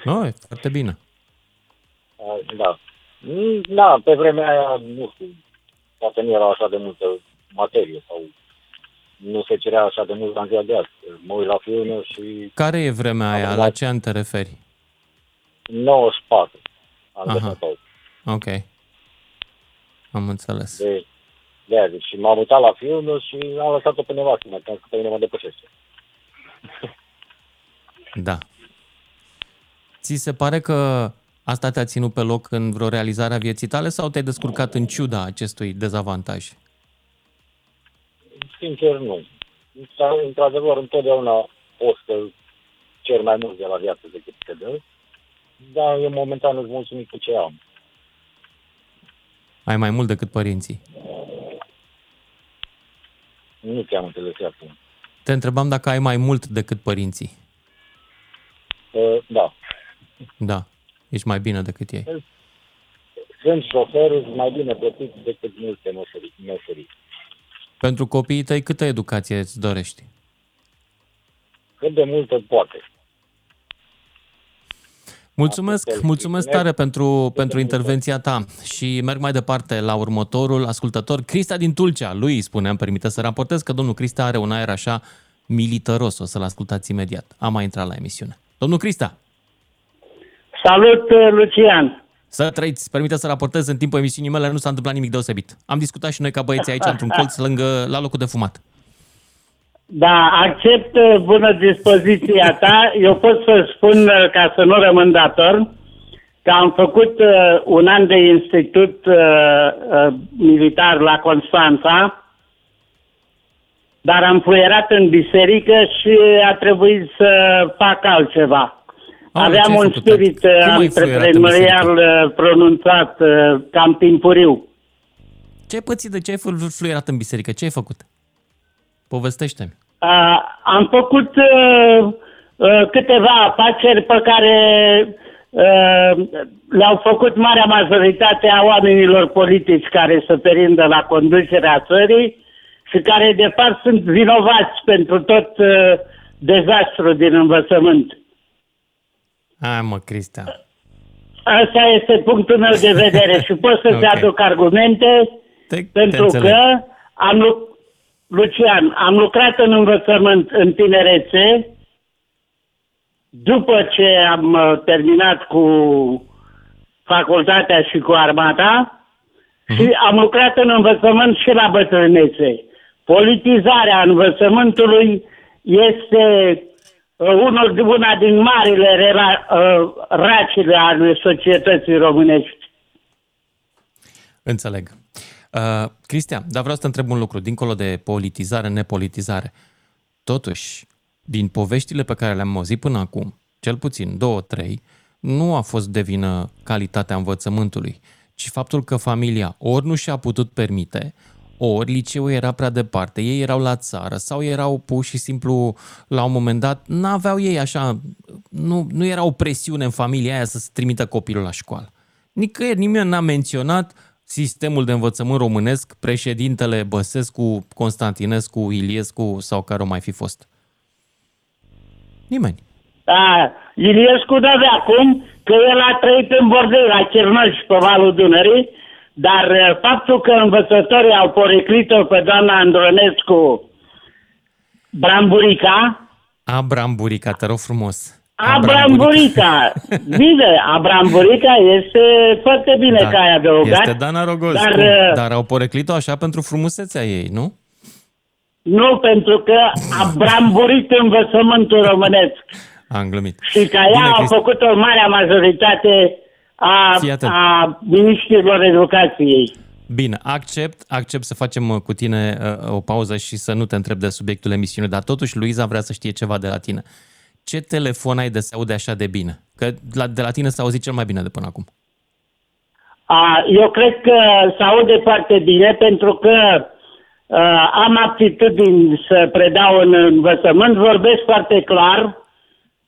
Nu, e foarte bine. A, Da. Mm, Da, pe vremea aia, nu știu, poate nu era așa de multă materie sau nu se cerea așa de mult în ziua de azi. Mă uit la filme și Care e vremea aia? La ce an te referi? 94 am Aha. gătat 8. Ok. Am înțeles. De, de aia, deci m-am uitat la film și am lăsat-o pe nevastă mea, că pe mine mă depășește. Da. Ți se pare că asta te-a ținut pe loc în vreo realizare a vieții tale sau te-ai descurcat în ciuda acestui dezavantaj? Sincer, nu. Dar, într-adevăr, întotdeauna o să cer mai mult de la viață decât te dă, dar eu momentan îți mulțumit cu ce am. Ai mai mult decât părinții. Nu ți-am înțeles acum. Te întrebam dacă ai mai mult decât părinții. Uh, da. Da, ești mai bine decât ei. Sunt șofer sunt mai bine plătit decât multe meserii. meserii. Pentru copiii tăi, câtă educație îți dorești? Cât de multă poate. Mulțumesc, mulțumesc tare pentru, pentru intervenția ta și merg mai departe la următorul ascultător. Crista din Tulcea, lui spuneam, permite să raportez că domnul Crista are un aer așa militaros, o să-l ascultați imediat. Am mai intrat la emisiune. Domnul Crista, Salut, uh, Lucian! să trăiți, permite să raportez în timpul emisiunii mele, nu s-a întâmplat nimic deosebit. Am discutat și noi ca băieți aici într-un colț lângă, la locul de fumat. Da, accept uh, bună dispoziția ta. Eu pot să spun, uh, ca să nu rămân dator, că am făcut uh, un an de institut uh, uh, militar la Constanța, dar am fluierat în biserică și a trebuit să fac altceva. Aoleu, Aveam ce ai un făcut, spirit tati? uh, Cum ai fluierat în antreprenorial uh, pronunțat, uh, cam timpuriu. Ce ai pățit de ce ai fl- fluierat în biserică? Ce ai făcut? Povestește-mi. Uh, am făcut uh, uh, câteva afaceri pe care uh, le-au făcut marea majoritate a oamenilor politici care se perindă la conducerea țării și care de fapt sunt vinovați pentru tot uh, dezastru din învățământ. Hai mă, Cristian. Asta este punctul meu de vedere și pot să-ți Ok. aduc argumente Te, pentru te înțeleg. că am lu- Lucian, am lucrat în învățământ în tinerețe după ce am uh, terminat cu facultatea și cu armata și am lucrat în învățământ și la bătrânețe. Politizarea învățământului este uh, unul, una din marile rela, uh, racile ale societății românești. Înțeleg. Uh, Cristian, dar vreau să te întreb un lucru, dincolo de politizare, nepolitizare. Totuși, din poveștile pe care le-am auzit până acum, cel puțin două, trei, nu a fost de vină calitatea învățământului, ci faptul că familia ori nu și-a putut permite, ori liceul era prea departe, ei erau la țară sau erau pur și simplu, la un moment dat, n-aveau ei așa, nu, nu era o presiune în familia aia să se trimită copilul la școală. Nicăieri nimeni n-a menționat sistemul de învățământ românesc, președintele Băsescu, Constantinescu, Iliescu sau care o mai fi fost. Nimeni. Da, Iliescu nu avea cum, că el a trăit în bordei la Cernăș pe malul Dunării, dar uh, faptul că învățătorii au poreclit-o pe doamna Andronescu Bramburica, Abram Burica, te rog frumos. Abramburica, bine, Abramburica este foarte bine Da, că ai adăugat. Este Dana Rogozcu, dar, dar, uh, dar au poreclit-o așa pentru frumusețea ei, nu? Nu, pentru că a bramburit învățământul românesc. Am glumit. Și ca ea Bine, a Cristi- făcut o mare majoritate a, Fii atent. a ministrilor educației. Bine, accept, accept să facem uh, cu tine uh, o pauză și să nu te întreb de subiectul emisiunii, dar totuși Luiza vrea să știe ceva de la tine. Ce telefon ai de se aude așa de bine? Că la, de la tine s-a auzit cel mai bine de până acum. A, eu cred că se aude foarte bine pentru că a, am aptitudini să predau în învățământ, vorbesc foarte clar,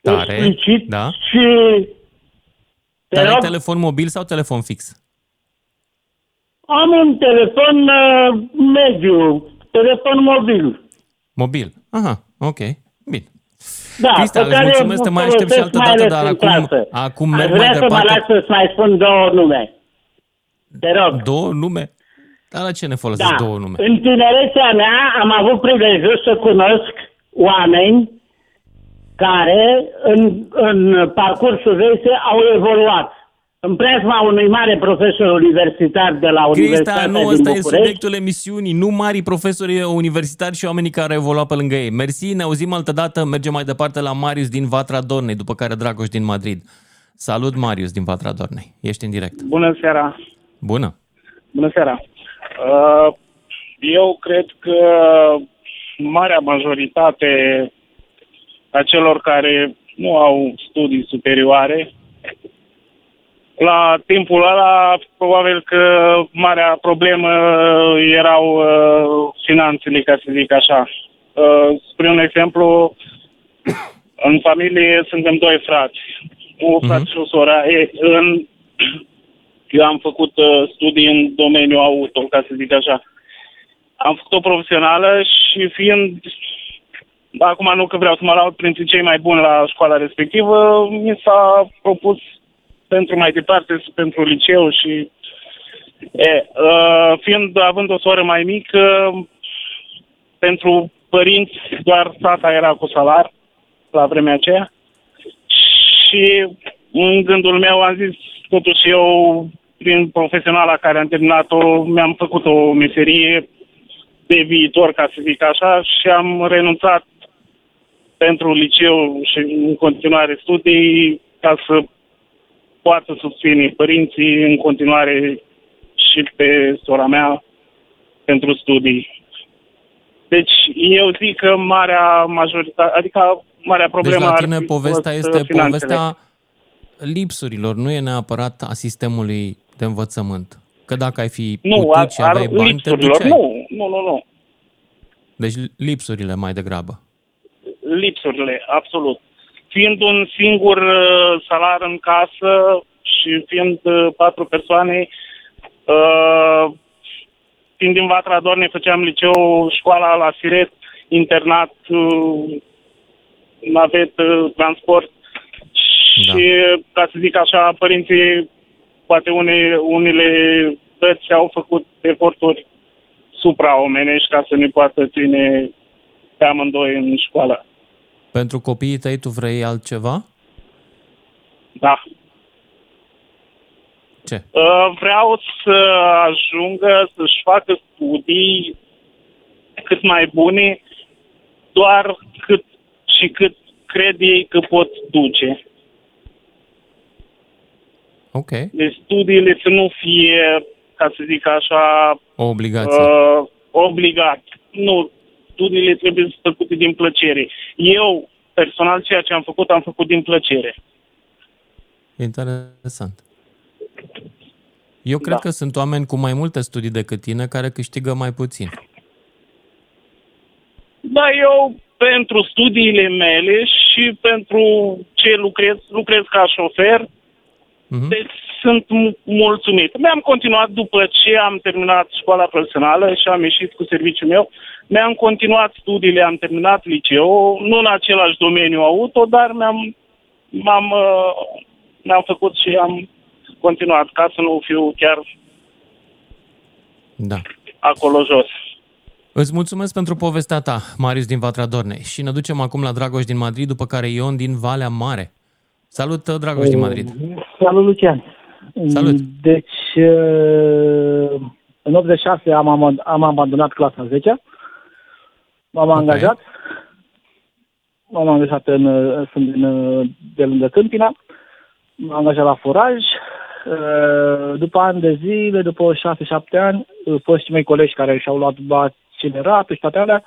Tare, explicit da. și te Dar ai rog, telefon mobil sau telefon fix? am un telefon uh, mediu, telefon mobil. Mobil. Aha, ok. Bine. Da, Cristian, pe îți care mulțumesc, te mai aștept și folosesc altă mai dată, ales dar în acum, clasă. acum Aș merg vrea mai să mă departe. las să-ți mai spun două nume. Te rog. Două nume? Dar la ce ne folosesc Da. două nume? În tinerețea mea am avut prilejul să cunosc oameni care în, în parcursul vieții au evoluat. În preajma unui mare profesor universitar de la Crista, Universitatea nu, din ăsta e București, subiectul emisiunii, nu mari profesori universitari și oamenii care au evoluat pe lângă ei. Mersi, ne auzim altă dată, mergem mai departe la Marius din Vatra Dornei, după care Dragoș din Madrid. Salut, Marius din Vatra Dornei. Ești în direct. Bună seara! Bună. Bună seara! Uh, Eu cred că marea majoritate a celor care nu au studii superioare, la timpul ăla, probabil că marea problemă erau uh, finanțele, ca să zic așa. Uh, spre un exemplu, în familie suntem doi frați, un frate și o soră. E, în, (clears throat) eu am făcut uh, studii în domeniul auto, ca să zic așa. Am făcut-o profesională și fiind, acum nu că vreau să mă laud printre cei mai buni la școala respectivă, mi s-a propus pentru mai departe, pentru liceu și e, uh, fiind având o soră mai mică, pentru părinți doar tata era cu salar la vremea aceea. Și în gândul meu am zis, totuși eu, prin profesionala care am terminat-o, mi-am făcut o meserie, de viitor, ca să zic așa, și am renunțat pentru liceu și în continuare studii ca să poată susține părinții în continuare și pe sora mea pentru studii. Deci eu zic că marea majoritate, adică marea problemă deci la ar tine fi povestea fost, este uh, finanțele. povestea lipsurilor, nu e neapărat a sistemului de învățământ. Că dacă ai fi Nu, putut ar, și aveai ar bani, te lipsurilor. duceai. Nu, nu, nu, nu. Deci lipsurile mai degrabă. Lipsurile, absolut. Fiind un singur uh, salar în casă și fiind uh, patru persoane, uh, fiind din Vatra Dorne, făceam liceu, școala la Siret, internat, uh, navet, uh, transport și, ca să zic așa, părinții, poate une, unele dăți au făcut eforturi supraomenești ca să ne poată ține pe amândoi în școală. Pentru copiii tăi tu vrei altceva? Da. Ce? Uh, Vreau să ajungă să-și facă studii cât mai bune, doar cât și cât cred ei că pot duce. Ok. Deci studiile să nu fie, ca să zic așa, O obligație. uh, obligat. Nu, studiile trebuie să făcute din plăcere. Eu, personal, ceea ce am făcut, am făcut din plăcere. Interesant. Eu cred Da. că sunt oameni cu mai multe studii decât tine care câștigă mai puțin. Da, eu pentru studiile mele și pentru ce lucrez, lucrez ca șofer, Mhm. deci sunt mu- mulțumit. Mi-am continuat după ce am terminat școala profesională și am ieșit cu serviciul meu, mi-am continuat studiile, am terminat liceu, nu în același domeniu auto, dar mi-am, m-am, uh, mi-am făcut și am continuat ca să nu fiu chiar Da. acolo jos. Îți mulțumesc pentru povestea ta, Marius din Vatra Dornei. Și ne ducem acum la Dragoș din Madrid, după care Ion din Valea Mare. Salut, Dragoș din Madrid. Salut, Lucian. Salut. Deci, uh, în 86 am, am, am abandonat clasa 10 M-am Ok. angajat. M-am angajat în, uh, sunt din, uh, de lângă Câmpina. M-am angajat la foraj. Uh, După ani de zile, după 6-7 ani, uh, foștii mei colegi care și-au luat bacceleratul și toate alea,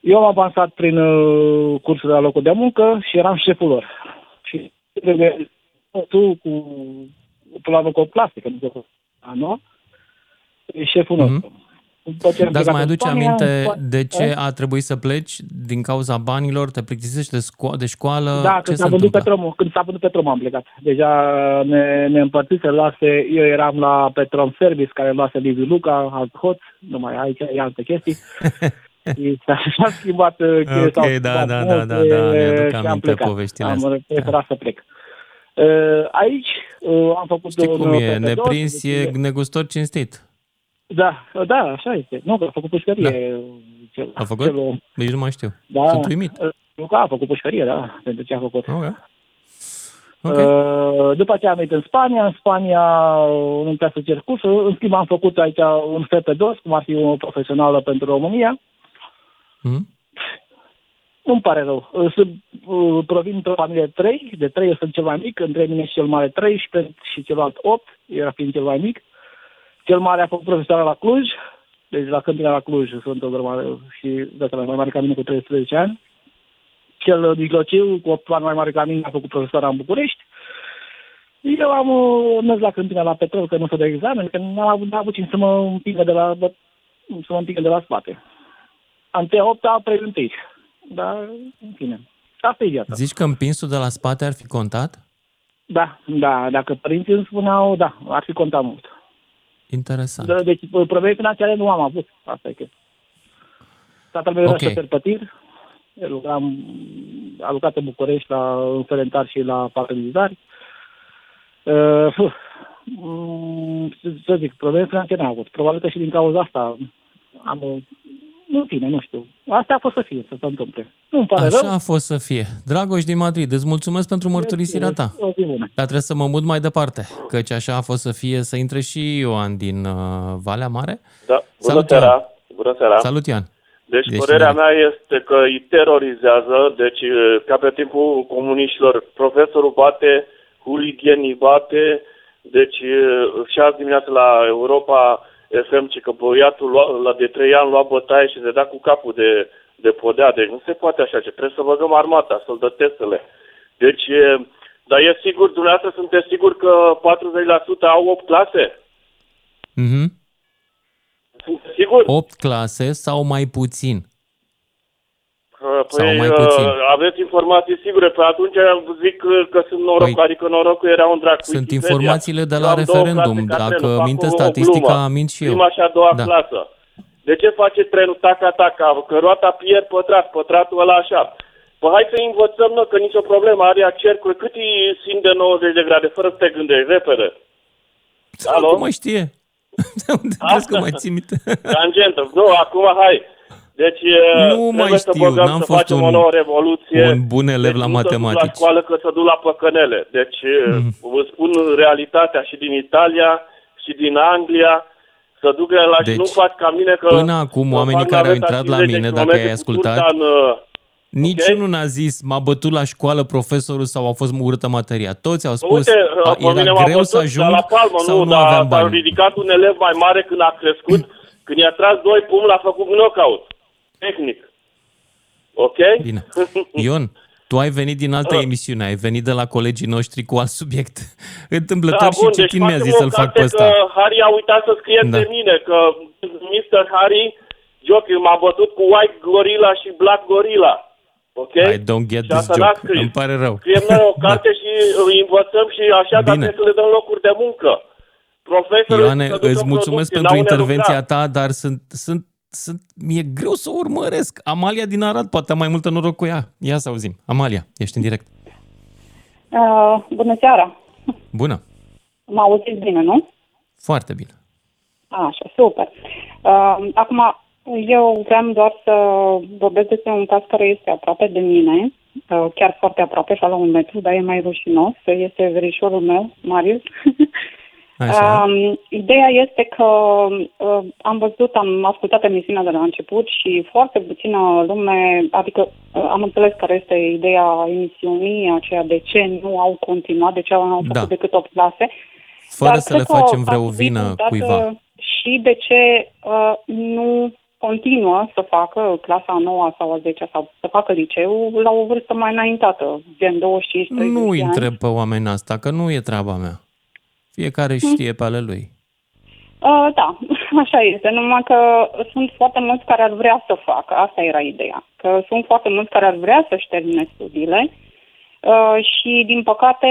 eu am avansat prin uh, cursurile la locul de muncă și eram șeful lor. Și trebuie tu cu până la urmă cu o plastică, nu cu a noua, e șeful nostru. După ce am Dar îți plecat mai în aduce Spania, aminte în- de ce Eh? a trebuit să pleci din cauza banilor? Te plictisești de, sco- de școală? Da, ce când se s-a vândut întâmplă? Petrom, când s-a vândut Petrom am plecat. Deja ne, ne împărțise, luase, eu eram la Petrom Service, care luase Liviu Luca, alt hoț, nu mai aici, e alte chestii. (laughs) Și s-a, s-a schimbat, uh, Ok, s-au da, schimbat da, da, da, multe da, mi-aduc și am aminte plecat. poveștile Am astea. preferat să plec. Uh, Aici uh, am făcut Știi un cum e, PP2, neprins deci- e negustor cinstit. Da, da, așa este. Nu, că a făcut pușcărie. Cel, A făcut? Celul, Nici nu mai știu. da, Sunt uimit. Nu, că a făcut pușcărie, da, pentru ce a făcut. Ok. Uh, După aceea am venit în Spania. În Spania uh, nu trebuie să cer cursul. În schimb am făcut aici un FP2, cum ar fi o profesională pentru România. Mhm. Nu-mi pare rău. Uh, Sunt, uh, provin într-o familie de trei. De trei eu sunt cel mai mic. Între mine și cel mare 13 și celălalt 8. Era fiind cel mai mic. Cel mare a făcut profesoara la Cluj. Deci la Câmpina la Cluj sunt o grămadă și de mai mare ca mine cu 13 ani. Cel mijlociu, cu 8 ani mai mare ca mine, a făcut profesoara în București. Eu am uh, mers la Câmpina la petrol, că nu s-o de examen, că n-am avut, n-am avut cine să mă împingă de la, bă, să mă împingă de la spate. Am te 8 a prezentit. Dar, în fine, asta e viața. Zici că împinsul de la spate ar fi contat? Da, da, dacă părinții îmi spuneau, da, ar fi contat mult. Interesant. Da, deci probleme financiare nu am avut, asta e că. Tatăl meu era Ok. șofer pătir, el lucra, a lucrat în București la în Ferentar și la parcă militari. Uh, fuh, mm, să zic, probleme financiare n-am avut. Probabil că și din cauza asta am... Nu, în fine, nu știu. Asta a fost să fie, să se întâmple. Nu-mi pare Așa rău. a fost să fie. Dragoș din Madrid, îți mulțumesc pentru mărturisirea ta. O zi bună. Dar trebuie să mă mut mai departe, căci așa a fost să fie să intre și Ioan din uh, Valea Mare. Da, bună Salut, seara. Ioan. Bună seara. Salut, Ian. Deci Deci, părerea da. mea este că îi terorizează, deci ca pe timpul comuniștilor, profesorul bate, huligenii bate, deci și azi dimineață la Europa FM, ci că băiatul lua, la de trei ani lua bătaie și se da cu capul de, de podea, deci nu se poate așa, ce trebuie să băgăm armata, să-l dă testele. Deci, e, dar e sigur, dumneavoastră sunteți sigur că 40% au 8 clase? Mhm. Sunteți sigur? 8 clase sau mai puțin? Păi, Sau mai puțin. uh, aveți informații sigure, pe atunci zic că, că sunt noroc, Păi, adică norocul era un drac. sunt Wikipedia. informațiile de Eu la am două referendum. clase ca Dacă trenul, fac minte o- o statistica, glumă. mint și eu. Prima și a doua Da. clasă. De ce face trenul taca-taca? Că roata pierd pătrat, pătratul ăla așa. Păi hai să învățăm, nă, că nicio problemă, are cercuri. Cât e sin de 90 de grade, fără să te gândești, repede. Alo? Cum mai știe? (laughs) De unde crezi că (laughs) mai ții minte? Tangentă. Nu, acum hai. Deci e, Nu trebuie mai să știu, băgăm, n-am să fost facem un- o nouă revoluție. un bun elev deci la nu să duc matematici. la școală că să duc la păcănele. Deci Mhm. vă spun realitatea și din Italia și din Anglia. Să duc la Deci, și nu faci ca mine că... Până acum, că oamenii fac care au naveta intrat la 50 mine, de dacă kilometri ai cu ascultat, cursa În, uh, Niciunul n-a zis, m-a bătut la școală profesorul sau a fost urâtă materia. Toți au spus, Uite, a, pe mine era m-a greu bătut, să ajung dar la palmă, sau nu, nu dar aveam s-a bani. ridicat un elev mai mare când a crescut, când i-a tras doi pumni, l-a făcut knockout. Tehnic. Ok? Bine. Ion, tu ai venit din altă Ah. emisiune, ai venit de la colegii noștri cu alt subiect. (laughs) Întâmplător Da, bun, și citin mi-a facem zis o să-l fac carte pe ăsta. Că Harry a uitat să scrie Da. de mine, că Mr. Harry Joker m-a bătut cu White Gorilla și Black Gorilla. Ok? I don't get Și this asta n-a joke. scris. Îmi pare rău. Scriem noi o (laughs) carte și îi învățăm și așa, dar Bine. trebuie să le dăm locuri de muncă. Profesorul Ioane, să ducă îți mulțumesc producție, pentru n-au unde intervenția lucra. ta, dar sunt, sunt, sunt, mi-e greu să o urmăresc. Amalia din Arad, poate am mai multă noroc cu ea. Ia să auzim. Amalia, ești în direct. Uh, bună seara! Bună. Mă auziți bine, nu? Foarte bine. Așa, super. Uh, acum, eu vreau doar să vorbesc despre un caz care este aproape de mine, uh, chiar foarte aproape, așa la un metru, dar e mai rușinos. Este verișorul meu, Marius. (laughs) Așa. Um, ideea este că uh, am văzut, am ascultat emisiunea de la început și foarte puțină lume, adică uh, am înțeles care este ideea emisiunii, aceea de ce nu au continuat, de ce au făcut Da. decât 8 clase. Fără Dar să le cred că facem ar vreo trebui vină punctată cuiva. Și de ce uh, nu continuă să facă clasa a 9 sau a 10 sau să facă liceu la o vârstă mai înaintată, gen 25-30 Nu îi de ani. întreb pe oamenii asta, că nu e treaba mea. Fiecare știe pe ale lui. Uh, da, (laughs) așa este, numai că sunt foarte mulți care ar vrea să facă, asta era ideea, că sunt foarte mulți care ar vrea să-și termine studiile uh, și, din păcate,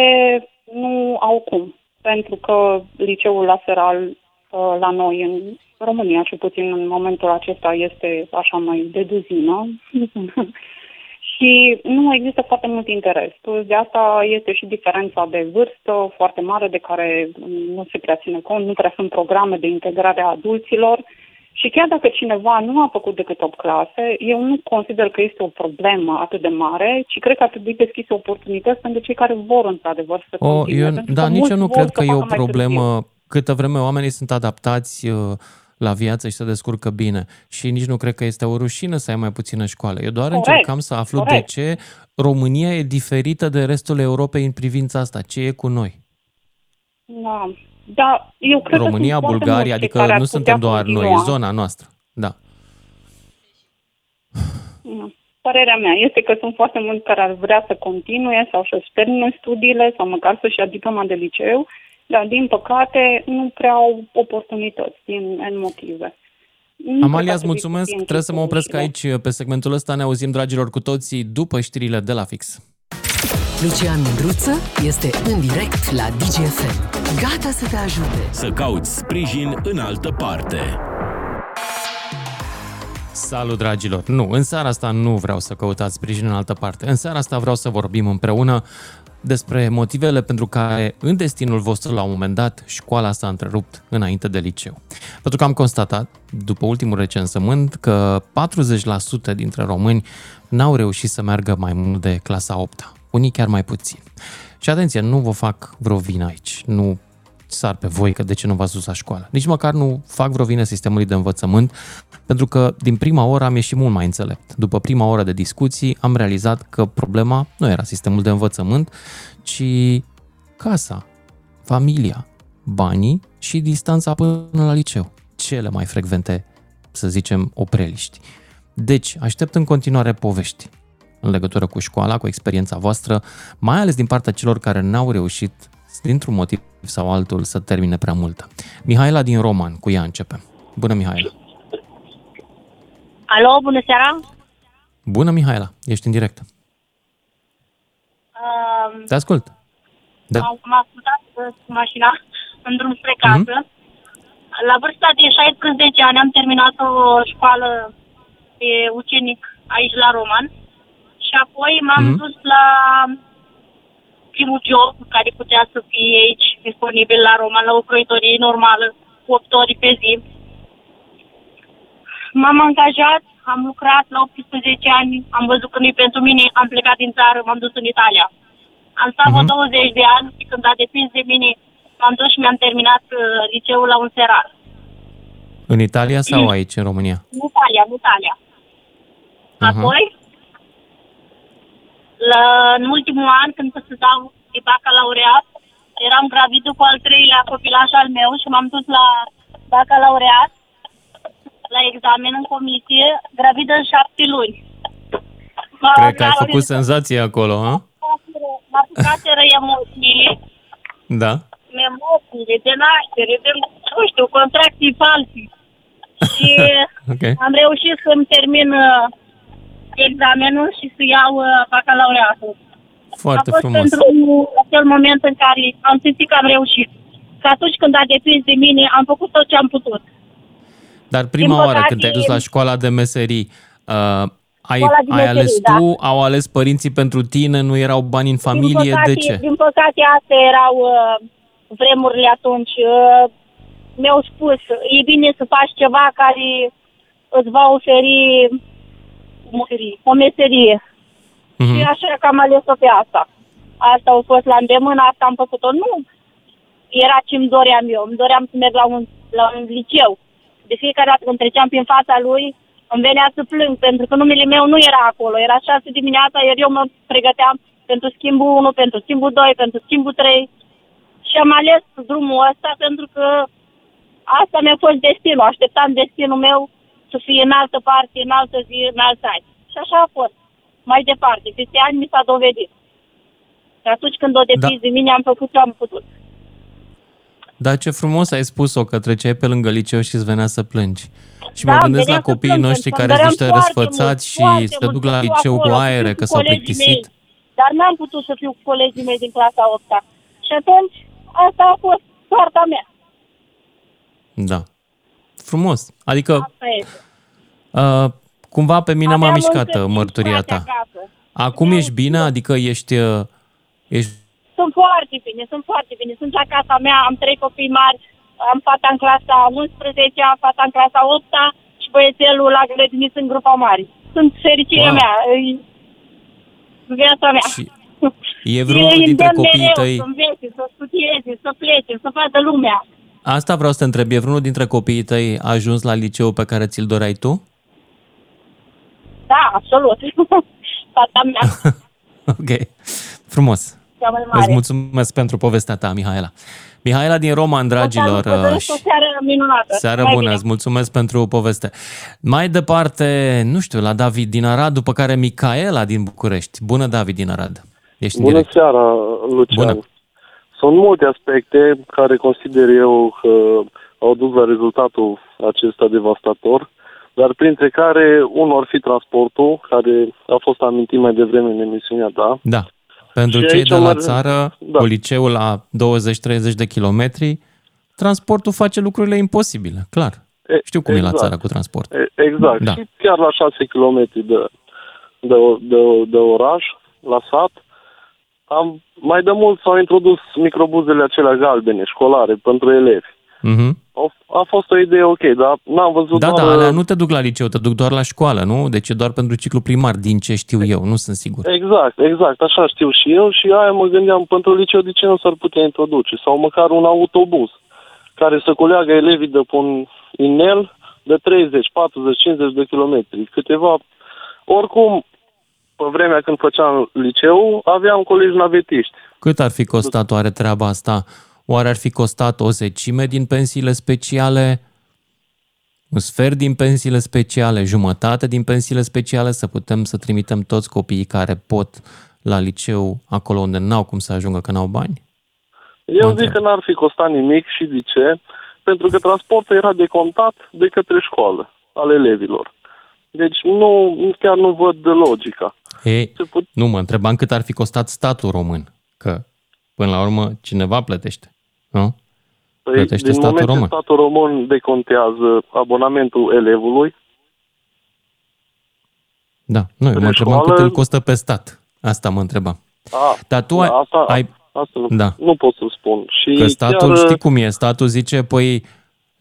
nu au cum, pentru că liceul laseral uh, la noi, în România, cel puțin în momentul acesta, este așa mai de duzină (laughs) și nu există foarte mult interes. Plus de asta este și diferența de vârstă foarte mare de care nu se prea ține cont, nu prea sunt programe de integrare a adulților și chiar dacă cineva nu a făcut decât 8 clase, eu nu consider că este o problemă atât de mare, ci cred că ar trebui deschise oportunități pentru cei care vor într-adevăr să O, continue. eu, pentru da, că nici mulți eu nu vor cred să că e facă o mai târziu. problemă câtă vreme oamenii sunt adaptați uh, la viață și se descurcă bine. Și nici nu cred că este o rușină să ai mai puțină școală. Eu doar Corect, încercam să aflu corect. de ce România e diferită de restul Europei în privința asta. Ce e cu noi? Da. Da, eu cred România, că sunt foarte Bulgaria, mulți adică care ar nu putea suntem doar noi, continua. e zona noastră. Da. Nu. Părerea mea este că sunt foarte mulți care ar vrea să continue sau să-și termine studiile sau măcar să-și ia diploma de liceu, dar din păcate nu prea au oportunități din N motive. Nu cred Amalia, că îți ar trebui să mulțumesc. fie Trebuie să mă închise opresc ușile. aici pe segmentul ăsta. Ne auzim, dragilor, cu toții după știrile de la fix. Lucian Mândruță este în direct la DGFM. Gata să te ajute. Să cauți sprijin în altă parte. Salut, dragilor! Nu, în seara asta nu vreau să căutați sprijin în altă parte. În seara asta vreau să vorbim împreună despre motivele pentru care în destinul vostru la un moment dat școala s-a întrerupt înainte de liceu. Pentru că am constatat, după ultimul recensământ, că 40% dintre români n-au reușit să meargă mai mult de clasa 8 unii chiar mai puțin. Și atenție, nu vă fac vreo vină aici, nu sar pe voi că de ce nu v-ați dus la școală. Nici măcar nu fac vreo vină sistemului de învățământ, pentru că din prima oră am ieșit mult mai înțelept. După prima oră de discuții am realizat că problema nu era sistemul de învățământ, ci casa, familia, banii și distanța până la liceu. Cele mai frecvente, să zicem, opreliști. Deci, aștept în continuare povești în legătură cu școala, cu experiența voastră, mai ales din partea celor care n-au reușit, dintr-un motiv sau altul, să termine prea multă. Mihaela din Roman, cu ea începem. Bună, Mihaela! Alo, bună seara! Bună, Mihaela! Ești în direct. Uh, Te ascult. Da. Am, am ascultat uh, cu mașina în drum spre casă. Mm-hmm. La vârsta de 16 ani am terminat o școală de ucenic aici la Roman și apoi m-am Mhm. mm-hmm. dus la primul job care putea să fie aici disponibil la Roman, la o croitorie normală, cu 8 ore pe zi. M-am angajat, am lucrat la 18 ani, am văzut că nu pentru mine, am plecat din țară, m-am dus în Italia. Am stat Mhm. vreo 20 de ani și când a depins de mine, m-am dus și mi-am terminat uh, liceul la un serar. În Italia sau aici, în România? În Italia, în Italia. Mhm. Apoi, la, în ultimul an, când să dau de bacalaureat, eram gravidă cu al treilea copilaș al meu și m-am dus la bacalaureat, la examen în comisie, gravidă în șapte luni. M-a- Cred că ai m-a- făcut senzație acolo, ha? M-a apucaseră emoțiile, Da. emoțiile de naștere, de, nu știu, contracții falsi. (laughs) Și Ok. am reușit să-mi termin uh, examenul și să iau uh, bacalaureatul. Foarte a fost frumos. pentru acel moment în care am simțit că am reușit. Că atunci când a depins de mine, am făcut tot ce am putut. Dar prima Din oară păcate- când te-ai dus la școala de meserii, uh, ai, Școala de ai meserii, ales da. tu, au ales părinții pentru tine, nu erau bani în familie, din păcate, de ce? Din păcate, astea erau uh, vremurile atunci. Uh, mi-au spus, e bine să faci ceva care îți va oferi, oferi o meserie. Mhm. Și așa că am ales-o pe asta. Asta a fost la îndemână, asta am făcut-o. Nu era ce îmi doream eu. Îmi doream să merg la un, la un liceu. De fiecare dată când treceam prin fața lui, îmi venea să plâng, pentru că numele meu nu era acolo. Era șase dimineața, iar eu mă pregăteam pentru schimbul 1, pentru schimbul 2, pentru schimbul 3. Și am ales drumul ăsta pentru că asta mi-a fost destinul. Așteptam destinul meu să fie în altă parte, în altă zi, în altă ani. Și așa a fost. Mai departe, peste ani mi s-a dovedit. Și atunci când o depins Da. de mine, am făcut ce am putut. Dar ce frumos ai spus-o, că treceai pe lângă liceu și îți venea să plângi. Și Da, mă îmi gândesc venea la să copiii plâng, noștri pentru că care îmi sunt doream niște foarte răsfățați mult, și foarte se mult duc să la fiu liceu cu acolo, să aere, fiu că cu s-au colegii plictisit. mei. Dar n-am putut să fiu cu colegii mei din clasa 8 Și atunci, asta a fost soarta mea. Da. Frumos. Adică, Asta este. uh, cumva pe mine m-a Aveam mișcat încă uh, mărturia ta. acasă. Acum ești bine? Adică ești, uh, ești Sunt foarte bine, sunt foarte bine. Sunt la casa mea, am trei copii mari, am fata în clasa 11, am fata în clasa 8 și băiețelul la grădiniță în grupa mare. Sunt fericirea Wow. mea, e viața mea. Și (laughs) e vreunul îi dintre îndemn copiii mereu tăi... Să învețe, să studieze, să plece, să vadă lumea. Asta vreau să te întreb. E vreunul dintre copiii tăi a ajuns la liceu pe care ți-l doreai tu? Da, absolut. (laughs) Fata mea, (laughs) Ok. Frumos. cea mai mare. Îți mulțumesc pentru povestea ta, Mihaela. Mihaela din Roman, dragilor. Vă doresc și- o seară minunată. Seară Mai bună, bine. îți mulțumesc pentru poveste. Mai departe, nu știu, la David din Arad, după care Micaela din București. Bună, David din Arad. Ești în Bună direct. seara, Lucian. Bună. Sunt multe aspecte care consider eu că au dus la rezultatul acesta devastator, dar printre care unul ar fi transportul, care a fost amintit mai devreme în emisiunea ta. Da. Pentru Și cei aici de la mă- țară, da. cu liceul la 20-30 de kilometri, transportul face lucrurile imposibile, clar. E- Știu cum e la exact. țară cu transport. E- Exact. Da. Și chiar la 6 km de, de, de, de oraș, la sat, am, mai de mult s-au introdus microbuzele acelea galbene, școlare, pentru elevi. Mhm. A, a fost o idee ok, dar n-am văzut Da, doar... da, alea nu te duc la liceu, te duc doar la școală, nu? Deci e doar pentru ciclu primar, din ce știu eu, nu sunt sigur. Exact, exact, așa știu și eu și aia mă gândeam pentru liceu de ce nu s-ar putea introduce sau măcar un autobuz care să culeagă elevii de pe un inel de 30, 40, 50 de kilometri, câteva... Oricum, pe vremea când făceam liceu, aveam colegi navetiști. Cât ar fi costat oare treaba asta? Oare ar fi costat o zecime din pensiile speciale, un sfert din pensiile speciale, jumătate din pensiile speciale, să putem să trimitem toți copiii care pot la liceu acolo unde n-au cum să ajungă că n-au bani? Eu zic că n-ar fi costat nimic și de ce? Pentru că transportul era decontat de către școală, al elevilor. Deci nu, chiar nu văd logica. Ei, nu mă întrebam cât ar fi costat statul român, că până la urmă cineva plătește, nu? Păi, Plătește din statul moment român. ce statul român decontează abonamentul elevului, Da, nu, eu Pe mă întrebam cât școală- îl costă pe stat. Asta mă întrebam. a, Dar tu da, ai, asta, ai asta nu, Da. nu pot să spun. Și Că statul, chiar, știi cum e, statul zice, păi,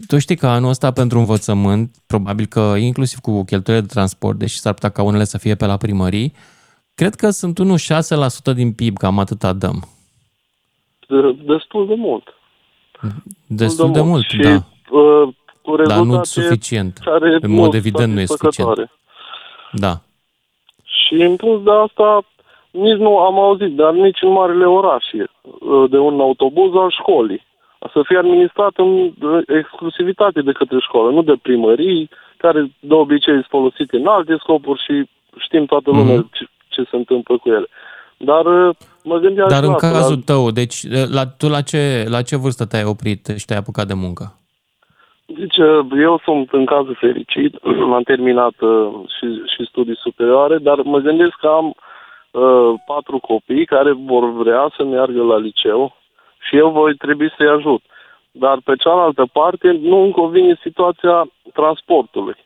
tu știi că anul ăsta pentru învățământ, probabil că inclusiv cu cheltuielile de transport, deși s-ar putea ca unele să fie pe la primării, cred că sunt 1,6% din PIB, cam atâta dăm. de- destul de mult. Destul de mult, și, da. Uh, cu Dar rezultate nu suficient. Care În mod evident nu e suficient. satisfăcătoare. Da. Și în plus de asta, nici nu am auzit, dar nici în marile orașe, uh, de un autobuz al școlii. Să fie administrat în uh, exclusivitate de către școală, nu de primării, care de obicei sunt folosite în alte scopuri și știm toată lumea Mhm. ce, ce se întâmplă cu ele. Dar uh, mă gândeam Dar și în la asta, cazul la- tău, deci la, tu la ce, la ce vârstă te-ai oprit și te-ai apucat de muncă? Deci, eu sunt în cazul fericit, (clears throat) am terminat uh, și, și studii superioare, dar mă gândesc că am uh, patru copii care vor vrea să meargă la liceu și eu voi trebui să-i ajut. Dar pe cealaltă parte nu îmi convine situația transportului.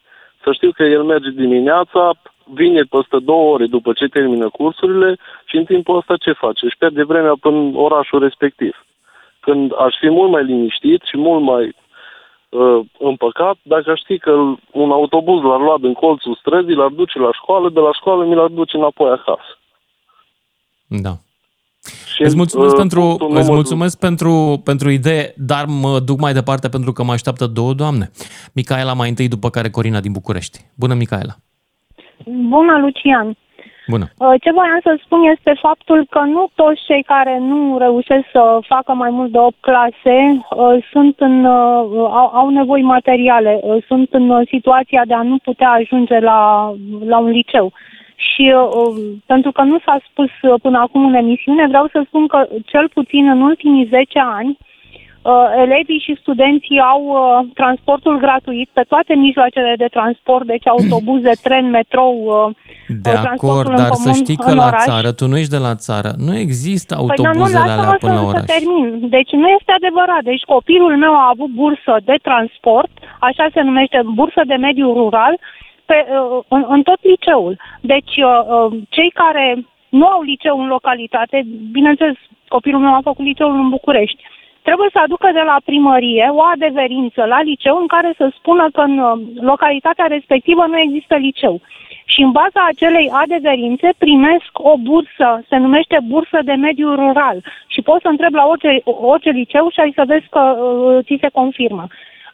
Să știu că el merge dimineața, vine peste două ore după ce termină cursurile și în timpul ăsta ce face? Își pierde vremea până în orașul respectiv. Când aș fi mult mai liniștit și mult mai uh, împăcat dacă aș ști că un autobuz l-ar lua din colțul străzii, l-ar duce la școală, de la școală mi l-ar duce înapoi acasă. Da. Și, Îți mulțumesc, uh, pentru, punctul îți numărul- mulțumesc pentru, pentru idee, dar mă duc mai departe pentru că mă așteaptă două doamne. Micaela mai întâi, după care Corina din București. Bună, Micaela! Bună, Lucian! Bună! Uh, Ce voiam să spun este faptul că nu toți cei care nu reușesc să facă mai mult de 8 clase uh, sunt în, uh, au, au nevoi materiale, uh, sunt în uh, situația de a nu putea ajunge la, la un liceu. Și uh, pentru că nu s-a spus uh, până acum în emisiune, vreau să spun că cel puțin în ultimii 10 ani uh, elevii și studenții au uh, transportul gratuit pe toate mijloacele de transport, deci autobuze, tren, metrou, uh, De uh, transportul acord, în dar să comun știi că în la oraș. țară, tu nu ești de la țară, nu există Păi, dar nu, autobuzele lasă-mă alea până să, la să oraș. termin. Deci nu este adevărat. Deci copilul meu a avut bursă de transport, așa se numește, bursă de mediu rural, pe, uh, în, în tot liceul. Deci uh, uh, cei care nu au liceu în localitate, bineînțeles, copilul meu a făcut liceul în București, trebuie să aducă de la primărie o adeverință la liceu în care să spună că în uh, localitatea respectivă nu există liceu. Și în baza acelei adeverințe primesc o bursă, se numește bursă de mediu rural. Și poți să întrebi la orice, orice liceu și ai să vezi că uh, ți se confirmă.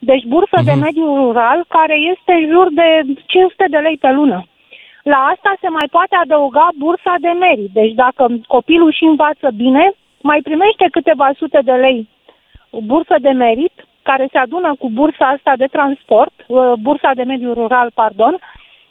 Deci bursă de mediu rural care este în jur de 500 de lei pe lună. La asta se mai poate adăuga bursa de merit. Deci dacă copilul și învață bine, mai primește câteva sute de lei bursă de merit, care se adună cu bursa asta de transport, uh, bursa de mediu rural, pardon,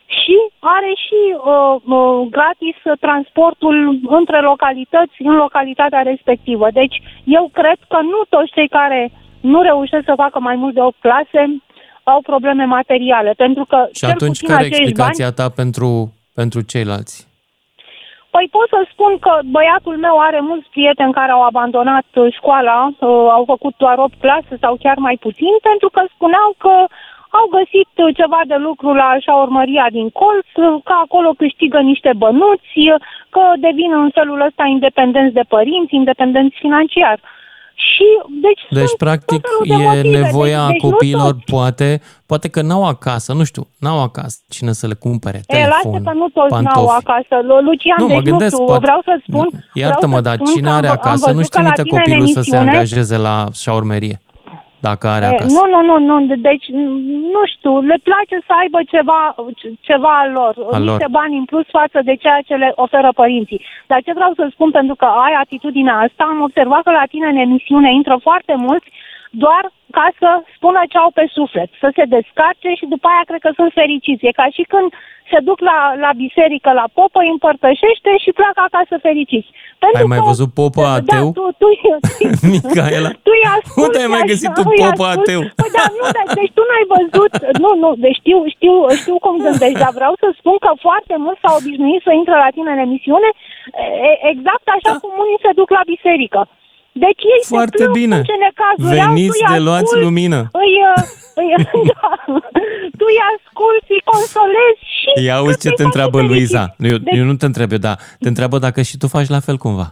și are și uh, uh, gratis transportul între localități în localitatea respectivă. Deci eu cred că nu toți cei care nu reușesc să facă mai mult de 8 clase au probleme materiale, pentru că Și cel atunci puțin care e acești explicația bani, ta pentru, pentru ceilalți? Păi pot să spun că băiatul meu are mulți prieteni care au abandonat uh, școala, uh, au făcut doar 8 clase sau chiar mai puțin, pentru că spuneau că au găsit uh, ceva de lucru la șaurmăria din colț, uh, că acolo câștigă niște bănuți, uh, că devin în felul ăsta independenți de părinți, independenți financiar. Și, deci, Deci, sunt practic, tot felul de e motive. nevoia deci, deci nu copiilor, toți. poate, poate că n-au acasă, nu știu, n-au acasă cine să le cumpere, E, lasă telefon, că nu toți n-au pantofi. acasă. Lu- Lucian, Nu, mă deci gândesc, nu știu, poate- vreau să spun... Iartă-mă, vreau să dar spun cine că are am, am acasă văzut nu-și că la trimite tine în copilul să se emisiune- angajeze la șaurmerie, dacă are E, acasă. Nu, nu, nu, nu, deci nu știu, le place să aibă ceva, ceva al lor, Al niște lor. bani în plus față de ceea ce le oferă părinții. Dar ce vreau să spun, pentru că ai atitudinea asta, am observat că la tine în emisiune intră foarte mulți doar ca să spună ce au pe suflet, să se descarce și după aia cred că sunt fericiți. E ca și când se duc la, la biserică, la popă, îi împărtășește și pleacă acasă fericiți. Pentru Ai mai că- văzut popă ateu? Da, tu, tu, (laughs) Micaela? tu îi asculti Unde ai mai așa, găsit tu îi popă asculti. ateu? Păi da, nu, da, deci tu n-ai văzut, nu, nu, deci știu, știu, știu cum gândești, dar vreau să spun că foarte mult s-au obișnuit să intre la tine în emisiune e, exact așa cum unii se duc la biserică. Deci ei Foarte se plâng bine. cu ce necazuri au, Veniți tu îi de luați asculti, lumină. Îi, uh, îi, (laughs) (laughs) da, tu îi asculti, îi consolezi și... Ia auzi ce te întreabă Luiza. Eu, Deci- eu nu te întreb eu, dar te întreabă dacă și tu faci la fel cumva.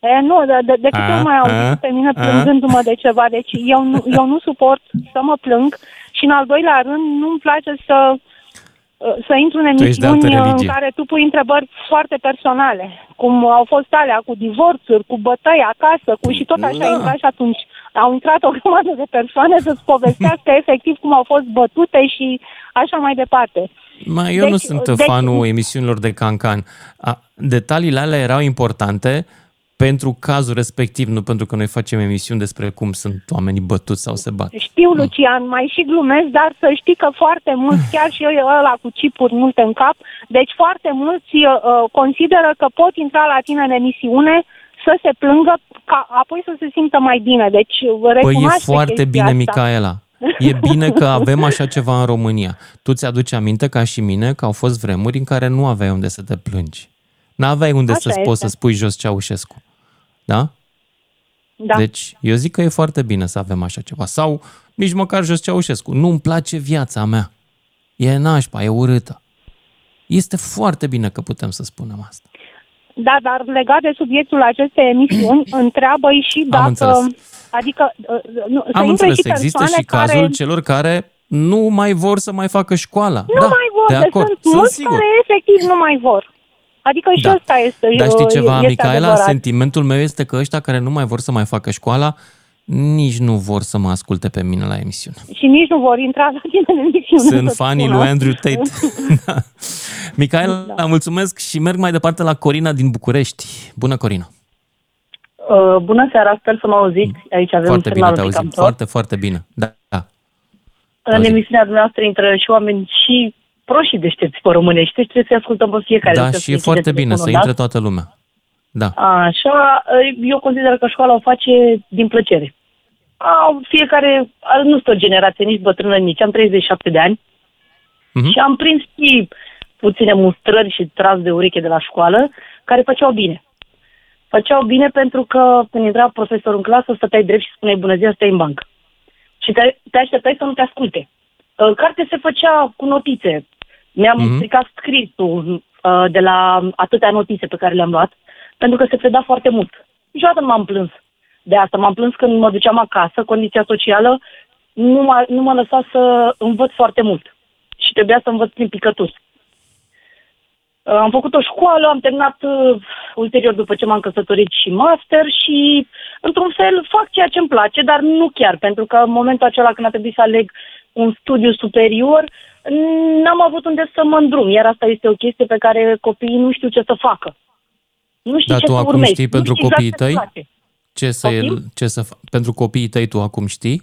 E, nu, de, de, de câte A, ori mai a, auzit pe mine a. plângându-mă de ceva, deci eu nu, eu nu suport să mă plâng și în al doilea rând nu-mi place să să intru în Tu ești de altă emisiuni în religie. care tu pui întrebări foarte personale, cum au fost alea cu divorțuri, cu bătăi acasă, cu și tot așa Da. intra și atunci au intrat o grămadă de persoane să-ți povestească (laughs) efectiv cum au fost bătute și așa mai departe. Mai eu Deci- nu sunt deci- fanul emisiunilor de cancan. A, detaliile alea erau importante pentru cazul respectiv, nu pentru că noi facem emisiuni despre cum sunt oamenii bătuți sau se bat. Știu, Lucian, mai și glumesc, dar să știi că foarte mulți, chiar și eu ăla cu chipuri multe în cap, deci foarte mulți uh, consideră că pot intra la tine în emisiune să se plângă, ca apoi să se simtă mai bine. Deci Păi recunoaște e foarte chestia bine, asta. Micaela. E bine că avem așa ceva în România. Tu ți-aduci aminte, ca și mine, că au fost vremuri în care nu aveai unde să te plângi. N-aveai unde Așa să-ți este. poți să spui jos Ceaușescu. Da? Da. Deci, eu zic că e foarte bine să avem așa ceva. Sau nici măcar jos Ceaușescu. Nu-mi place viața mea. E nașpa, e urâtă. Este foarte bine că putem să spunem asta. Da, dar legat de subiectul acestei emisiuni, (clears throat) întreabă-i și dacă... înțeles. Adică, uh, nu, să Am intre înțeles, și există persoane și cazul care... celor care nu mai vor să mai facă școala. Nu da, mai vor, de de acord, sunt sunt mulți sigur. care efectiv nu mai vor. Adică și Da. ăsta este Dar știi ceva, este Micaela? adevărat. Sentimentul meu este că ăștia care nu mai vor să mai facă școala nici nu vor să mă asculte pe mine la emisiune. Și nici nu vor intra la tine în emisiune. Sunt să fanii spună. lui Andrew Tate. (laughs) da. Micaela, da. mulțumesc și merg mai departe la Corina din București. Bună, Corina! Uh, bună seara, sper să mă auziți. Aici avem Foarte bine semnalul te de auzim, cam tot. foarte, foarte bine. Da, da. În auzim. emisiunea dumneavoastră intră și oameni și proști și deștepți pe românești. Deci trebuie să ascultăm pe fiecare. Da, Trebuie și să e foarte fie bine să telefonul intre dat. toată lumea. Da. Așa, eu consider că școala o face din plăcere. Au fiecare, nu sunt o generație nici bătrână, nici am 37 de ani Mhm. și am prins și puține mustrări și tras de ureche de la școală care făceau bine. Făceau bine pentru că când intra profesorul în clasă, stăteai drept și spuneai bună ziua, stai în bancă. Și te, te așteptai să nu te asculte. Uh, Carte se făcea cu notițe. Mi-am Mhm. mm-hmm. stricat scrisul uh, de la atâtea notițe pe care le-am luat, pentru că se preda foarte mult. Niciodată nu m-am plâns de asta. M-am plâns când mă duceam acasă, condiția socială nu mă, nu mă lăsa să învăț foarte mult. Și trebuia să învăț prin picături. Uh, Am făcut o școală, am terminat uh, ulterior după ce m-am căsătorit și master și într-un fel fac ceea ce îmi place, dar nu chiar, pentru că în momentul acela când a trebuit să aleg un studiu superior, n-am avut unde să mă îndrum, iar asta este o chestie pe care copiii nu știu ce să facă. Nu știu Dar ce tu să acum urmezi. știi nu pentru știu copiii exact ce-ți tăi? place. Ce să, el, ce să fa- pentru copiii tăi tu acum știi?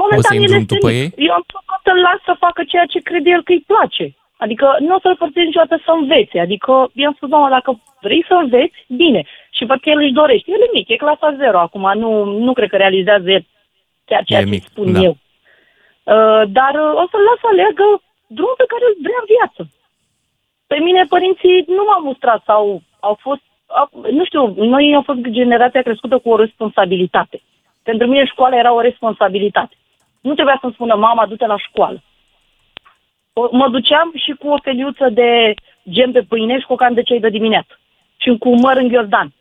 Momentan O să el îndrumi este tu pe mic. ei? Eu am făcut să-l las să facă ceea ce crede el că îi place. Adică nu o să-l forțez niciodată să învețe. Adică i-am spus, mama, dacă vrei să înveți, bine. Și văd că el își dorește. El e mic, e clasa 0 acum. Nu, nu cred că realizează el chiar ceea E ce mic, spun da. eu. Uh, dar uh, o să-l las să aleagă drumul pe care îl vrea în viață. Pe mine părinții nu m-au mustrat sau au fost, au, nu știu, noi am fost generația crescută cu o responsabilitate. Pentru mine școala era o responsabilitate. Nu trebuia să-mi spună mama, du-te la școală. O- Mă duceam și cu o feliuță de gem pe pâine și cu o can de cei de dimineață. Și cu măr în ghiordan.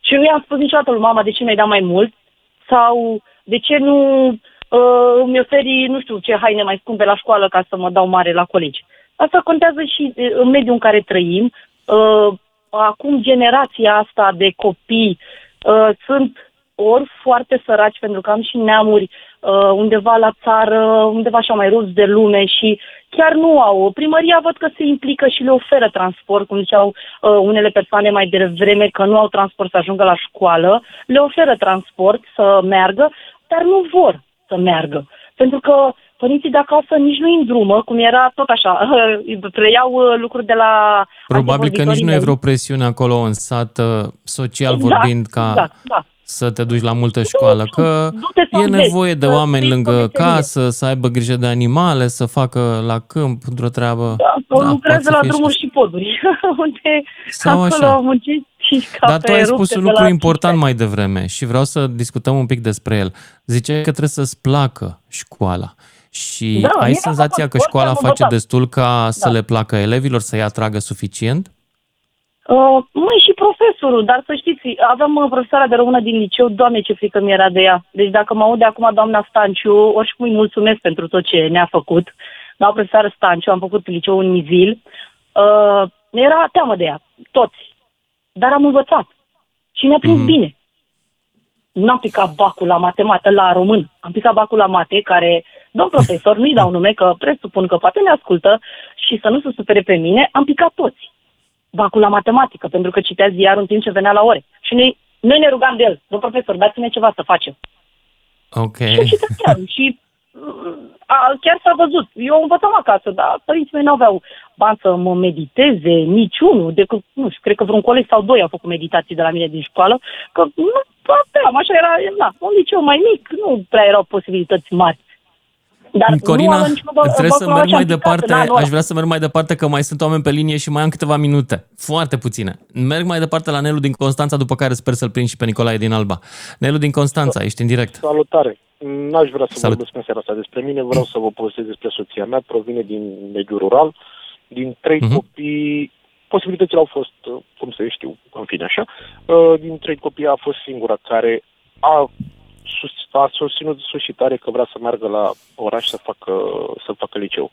Și nu i-am spus niciodată lui mama de ce mi-ai dat mai mult sau de ce nu uh, îmi oferi, nu știu ce haine mai scumpe la școală ca să mă dau mare la colegi. Asta contează și uh, în mediul în care trăim. Uh, acum generația asta de copii uh, sunt ori foarte săraci, pentru că am și neamuri uh, undeva la țară, undeva așa mai ruți de lume și chiar nu au. Primăria văd că se implică și le oferă transport, cum ziceau uh, unele persoane mai devreme că nu au transport să ajungă la școală, le oferă transport să meargă, dar nu vor să meargă. Pentru că părinții de acasă nici nu îndrumă, cum era tot așa, (laughs) preiau uh, lucruri de la... Probabil că nici nu e vreo presiune acolo în sat, uh, social Exact, vorbind, ca exact, da. să te duci la multă școală, că du-te să e înveți, nevoie de să oameni fii lângă profesionist. casă, să aibă grijă de animale, să facă la câmp într-o treabă. Da, da poate lucrează să la fie și drumuri și poduri, (laughs) unde Sau acolo așa. munciți și ca Dar pe tu ai rupte spus un de lucru la important mai devreme și vreau să discutăm un pic despre el. Ziceai că trebuie să-ți placă școala. Și Da, ai mie senzația mi-a că plăcut, școala orice am face învățat. destul ca să Da. le placă elevilor, să-i atragă suficient? Uh, măi, și profesorul, dar să știți, aveam uh, profesoara de română din liceu, doamne ce frică mi era de ea. Deci dacă mă aude acum doamna Stanciu, oricum îi mulțumesc pentru tot ce ne-a făcut. Doamna profesoară Stanciu, am făcut liceu în Mizil, uh, era teamă de ea, toți. Dar am învățat și ne-a prins Mhm. bine. N-am picat bacul la matematică, la român. Am picat bacul la mate, care, domn (laughs) profesor, nu-i dau nume, că presupun că poate ne ascultă și să nu se supere pe mine, am picat toți bacul la matematică, pentru că citea ziarul în timp ce venea la ore. Și noi, noi ne rugam de el, domn profesor, dați-ne ceva să facem. Ok. Și citea ziarul. și mm, a, chiar s-a văzut. Eu învățam acasă, dar părinții mei nu aveau bani să mă mediteze, niciunul, decât, nu știu, cred că vreun coleg sau doi au făcut meditații de la mine din școală, că nu aveam, așa era, na, un liceu mai mic, nu prea erau posibilități mari. Dar nu Corina, aveam nici bă- trebuie să bacul merg la mai ce am picat departe. în anul ăla. Aș vrea să merg mai departe, că mai sunt oameni pe linie și mai am câteva minute. Foarte puține. Merg mai departe la Nelu din Constanța, după care sper să-l prind și pe Nicolae din Alba. Nelu din Constanța, ești în direct. Salutare! N-aș vrea să Salut. vorbesc în seara asta despre mine, vreau să vă povestesc despre soția mea, provine din mediul rural, din trei Mhm. copii, posibilitățile au fost, uh, cum să știu, în fine așa, uh, din trei copii a fost singura care a, sus, a susținut sus și tare că vrea să meargă la oraș să facă, să facă liceu.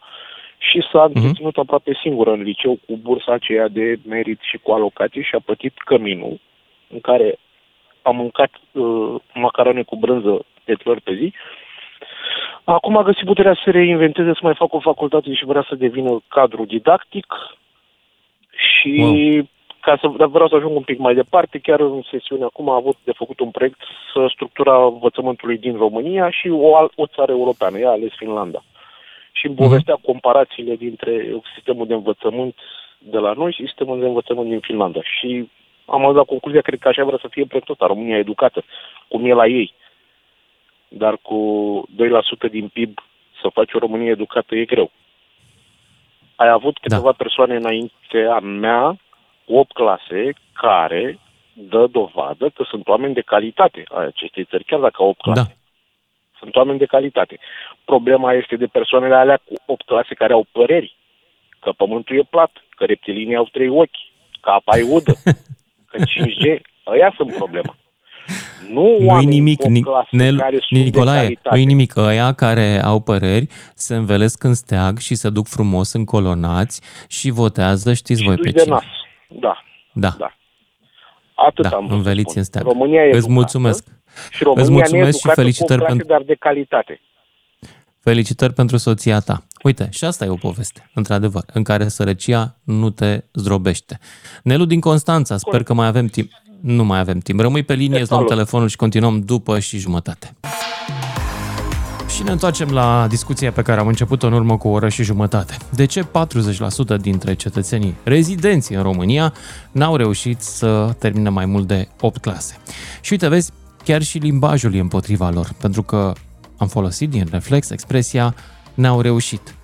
Și s-a întreținut aproape singură în liceu cu bursa aceea de merit și cu alocație și a plătit căminul în care am mâncat uh, macarone cu brânză de trei ori pe zi. Acum a găsit puterea să se reinventeze, să mai facă o facultate și vrea să devină cadru didactic. Și wow. Ca să dar vreau să ajung un pic mai departe, chiar în sesiune acum a avut de făcut un proiect să structura învățământului din România și o, al- o țară europeană, ea a ales Finlanda. Și îmi povestea comparațiile dintre sistemul de învățământ de la noi și sistemul de învățământ din Finlanda. Și am ajuns la concluzia, cred că așa vrea să fie proiectul ăsta, România educată, cum e la ei. Dar cu 2% din PIB să faci o Românie educată e greu. Ai avut câteva da. persoane înaintea mea, 8 clase, care dă dovadă că sunt oameni de calitate a acestei țări, chiar dacă au 8 clase. Da. Sunt oameni de calitate. Problema este de persoanele alea cu 8 clase care au păreri, că pământul e plat, că reptilinii au trei ochi, că apa e udă, (laughs) că 5G, ăia sunt problema. Nu Nu-i oameni nimic, cu Ni- clase Nel, care sunt de Nicolae, calitate. nu-i nimic. Ăia care au păreri se învelesc în steag și se duc frumos încolonați și votează, știți voi pe duși de cine. nas. Da. Da. da. Atât da, am vrut să înveliți spun. în steag. România e Îți educată mulțumesc. Și România Îți mulțumesc și needucată felicitări cu clase, pentru, dar de calitate. felicitări pentru soția ta. Uite, și asta e o poveste, într-adevăr, în care sărăcia nu te zdrobește. Nelu din Constanța, sper că mai avem timp. Nu mai avem timp. Rămâi pe linie, îți luăm salut. telefonul și continuăm după și jumătate. Și ne întoarcem la discuția pe care am început-o în urmă cu o oră și jumătate. De ce 40% dintre cetățenii rezidenți în România n-au reușit să termine mai mult de 8 clase? Și uite, vezi, chiar și limbajul e împotriva lor, pentru că am folosit din reflex expresia n-au reușit.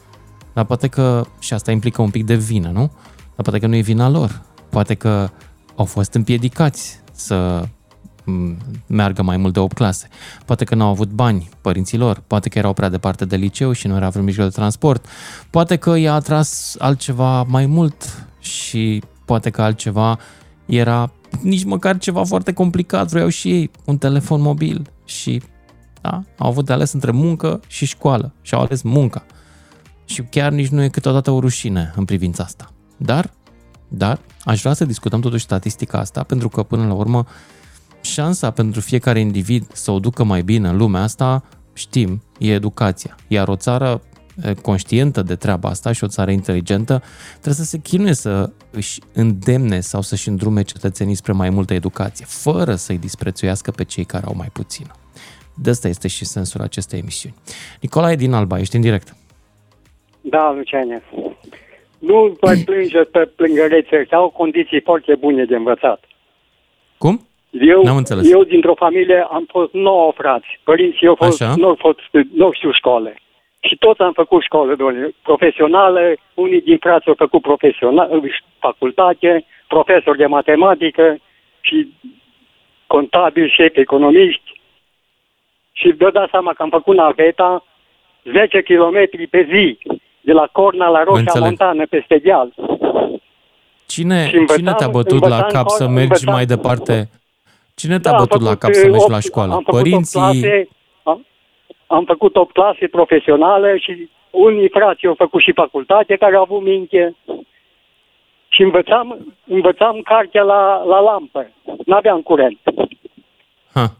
Dar poate că și asta implică un pic de vină, nu? Dar poate că nu e vina lor. Poate că au fost împiedicați să m, meargă mai mult de 8 clase. Poate că n-au avut bani părinților, poate că erau prea departe de liceu și nu era vreun mijloc de transport, poate că i-a atras altceva mai mult și poate că altceva era nici măcar ceva foarte complicat, vreau și ei un telefon mobil și da, au avut de ales între muncă și școală și au ales munca. Și chiar nici nu e câteodată o rușine în privința asta. Dar, dar, aș vrea să discutăm totuși statistica asta, pentru că până la urmă șansa pentru fiecare individ să o ducă mai bine în lumea asta, știm, e educația. Iar o țară e, conștientă de treaba asta și o țară inteligentă trebuie să se chinuie să își îndemne sau să-și îndrume cetățenii spre mai multă educație, fără să-i disprețuiască pe cei care au mai puțină. De asta este și sensul acestei emisiuni. Nicolae din Alba, ești în direct. Da, Luciane. Nu mai plânge pe plângărețe, au condiții foarte bune de învățat. Cum? Eu, N-am înțeles. eu dintr-o familie am fost nouă frați. Părinții au fost, Așa. nu au fost, nu știu școală. Și toți am făcut școală, doamne, profesională, unii din frați au făcut profesional, facultate, profesori de matematică și contabili, șefi economiști. Și vă dați seama că am făcut naveta 10 km pe zi, de la Corna la Roșia Înțeleg. Montană, peste deal. Cine, Și învățam- cine te-a bătut la învățam cap să acolo, mergi învățam- mai departe? Cine te-a Da, am bătut la făcut, cap să mergi opt- la școală? Am făcut Părinții? 8 clase, am, am făcut 8 clase profesionale și unii frați au făcut și facultate care au avut minte. Și învățam, învățam cartea la, la lampă. N-aveam curent. Ha.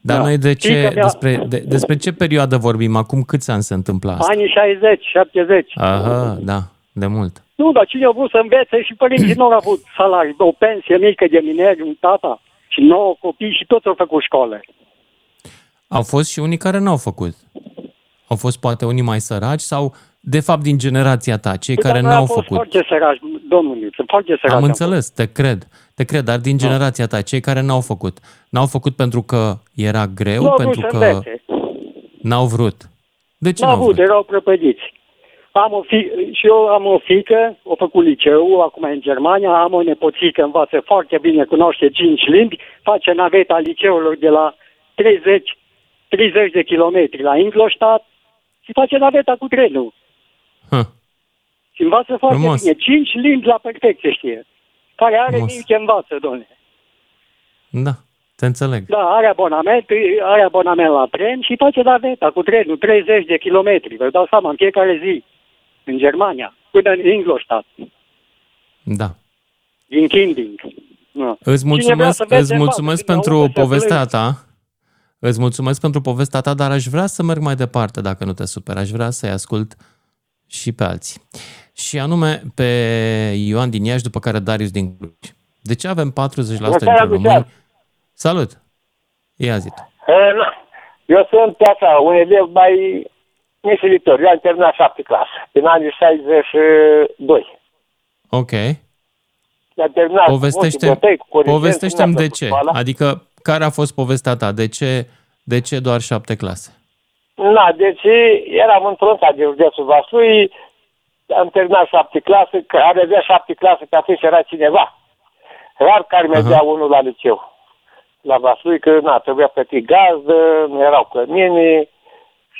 Dar Da. noi de Știi ce, că mi-a- despre, de, despre ce perioadă vorbim? Acum câți ani se întâmplă asta? Anii 60, 70. Aha, da, de mult. Nu, dar cine a vrut să învețe și părinții nu au avut salarii, o pensie mică de mineri, un tata și nouă copii și toți au făcut școală. Au fost și unii care n-au făcut. Au fost poate unii mai săraci sau, de fapt, din generația ta, cei care Dar noi n-au am fost făcut. foarte săraci, domnul Iuță, foarte săraci. Am am înțeles, te cred, te cred, dar din generația ta, cei care n-au făcut, n-au făcut pentru că era greu, Nu au vrut pentru să că învețe. n-au vrut. De ce N-au n-au avut, vrut? erau prăpădiți. Am o fi, și eu am o fică, o făcut liceu, acum e în Germania, am o nepoțică, învață foarte bine, cunoaște cinci limbi, face naveta liceului de la 30, 30 de kilometri la Ingolstadt și face naveta cu trenul. Huh. Și învață foarte Frumos. bine. Cinci limbi la perfecție știe. Care are Frumos. nici ce învață, domnule. Da, te înțeleg. Da, are abonament, are abonament la tren și face naveta cu trenul, 30 de kilometri. Vă dau seama, în fiecare zi, în Germania, până în Ingolstadt, Da. din Kinding. Da. Îți Cine vrea mulțumesc, să vede, îți mulțumesc facă, pentru audă, se povestea plânge. ta. Îți mulțumesc pentru povestea ta, dar aș vrea să merg mai departe, dacă nu te super. Aș vrea să-i ascult și pe alții. Și anume pe Ioan din Iași, după care Darius din Cluj. De ce avem 40% Bună dintre seara, români? Lucian. Salut! Ia zi tu. Eh, nu. Eu sunt așa, un elev mai nesilitor. Eu am terminat șapte clasă, în anii 62. Ok. Am terminat Povestește, cu bătăi, cu coregenți, povestește-mi nu mi-a de plăcut ce. școala. Adică, care a fost povestea ta? De ce, de ce doar șapte clase? Na, deci eram într-un sat de județul Vaslui, am terminat șapte clase, care avea șapte clase, că atunci era cineva. Rar care mergea unul la liceu. La Vaslui, că na, trebuia plăti gazdă, nu erau cămini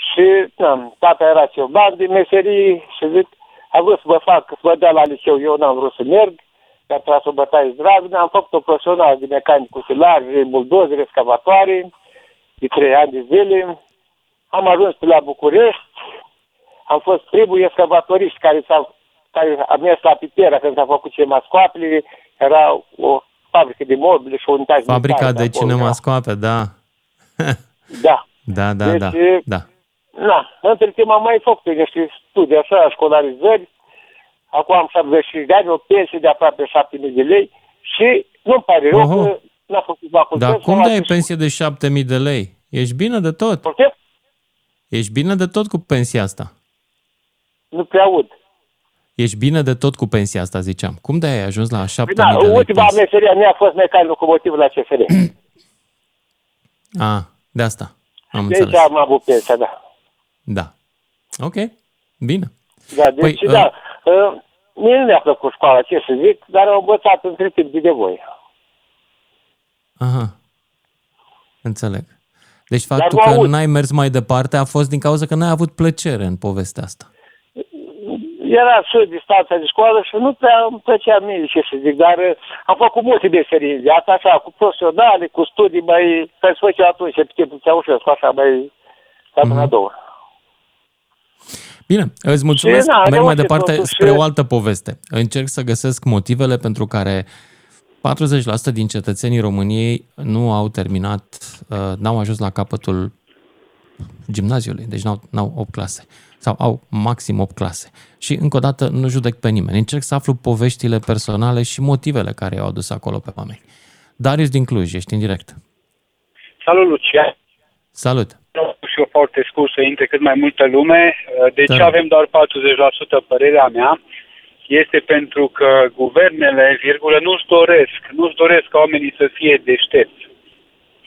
și na, tata era cioban din meserii și zic, a vrut să vă fac, să vă dea la liceu, eu n-am vrut să merg, mi-a tras o bătaie zdravă, am făcut o profesional de mecanic utilari, buldozeri, excavatoare, de trei ani de zile. Am ajuns pe la București, am fost primul excavatorist care, s-a, care a mers la Pitera când s-a făcut cinemascoapele, era o fabrică de mobile și o unitate Fabrica militară de acolo. cinemascoape, da. Da. (laughs) Da, da, Deci, da. da. Na, între timp am mai făcut niște studii așa, școlarizări. Acum am 75 de ani, o pensie de aproape 7.000 de lei și nu-mi pare rău Oho. că n-a făcut facultăți. Dar cum n-a dai făcut- pensie de 7000 de lei? Ești bine de tot. Ești bine de tot cu pensia asta. Nu prea aud. Ești bine de tot cu pensia asta, ziceam. Cum de ai ajuns la 7000 Da, de lei ultima pensie? meserie a mea a fost mecanic locomotiv la CFR. A, (clears throat) de asta. Am De aici înțeles. am avut pensia, da. Da. Ok. Bine. Da, deci, Păi, da, uh, mie nu mi-a plăcut școala, ce să zic, dar am învățat între timp de nevoie. Aha. Înțeleg. Deci Dar faptul nu că aud. n-ai mers mai departe a fost din cauza că n-ai avut plăcere în povestea asta. era și distanța de școală și nu prea îmi plăcea mie, ce să zic, dar uh, am făcut multe meserii în viața, așa, cu profesionale, cu studii mai, care se făcea atunci, pe timpul Ceaușescu, așa, mai, ca Mhm. mm-hmm. două. Bine, îți mulțumesc. Și, na, Merg mai reușit departe totuși. spre o altă poveste. Încerc să găsesc motivele pentru care 40% din cetățenii României nu au terminat, uh, n-au ajuns la capătul gimnaziului, deci n-au, n-au 8 clase sau au maxim 8 clase. Și încă o dată nu judec pe nimeni. Încerc să aflu poveștile personale și motivele care i-au adus acolo pe oameni. Darius din Cluj, ești în direct. Salut, Lucian! Salut! Și eu foarte scurt să intre cât mai multă lume. De ce Da. avem doar 40% părerea mea? Este pentru că guvernele, virgulă, nu-și doresc, nu-și doresc ca oamenii să fie deștepți.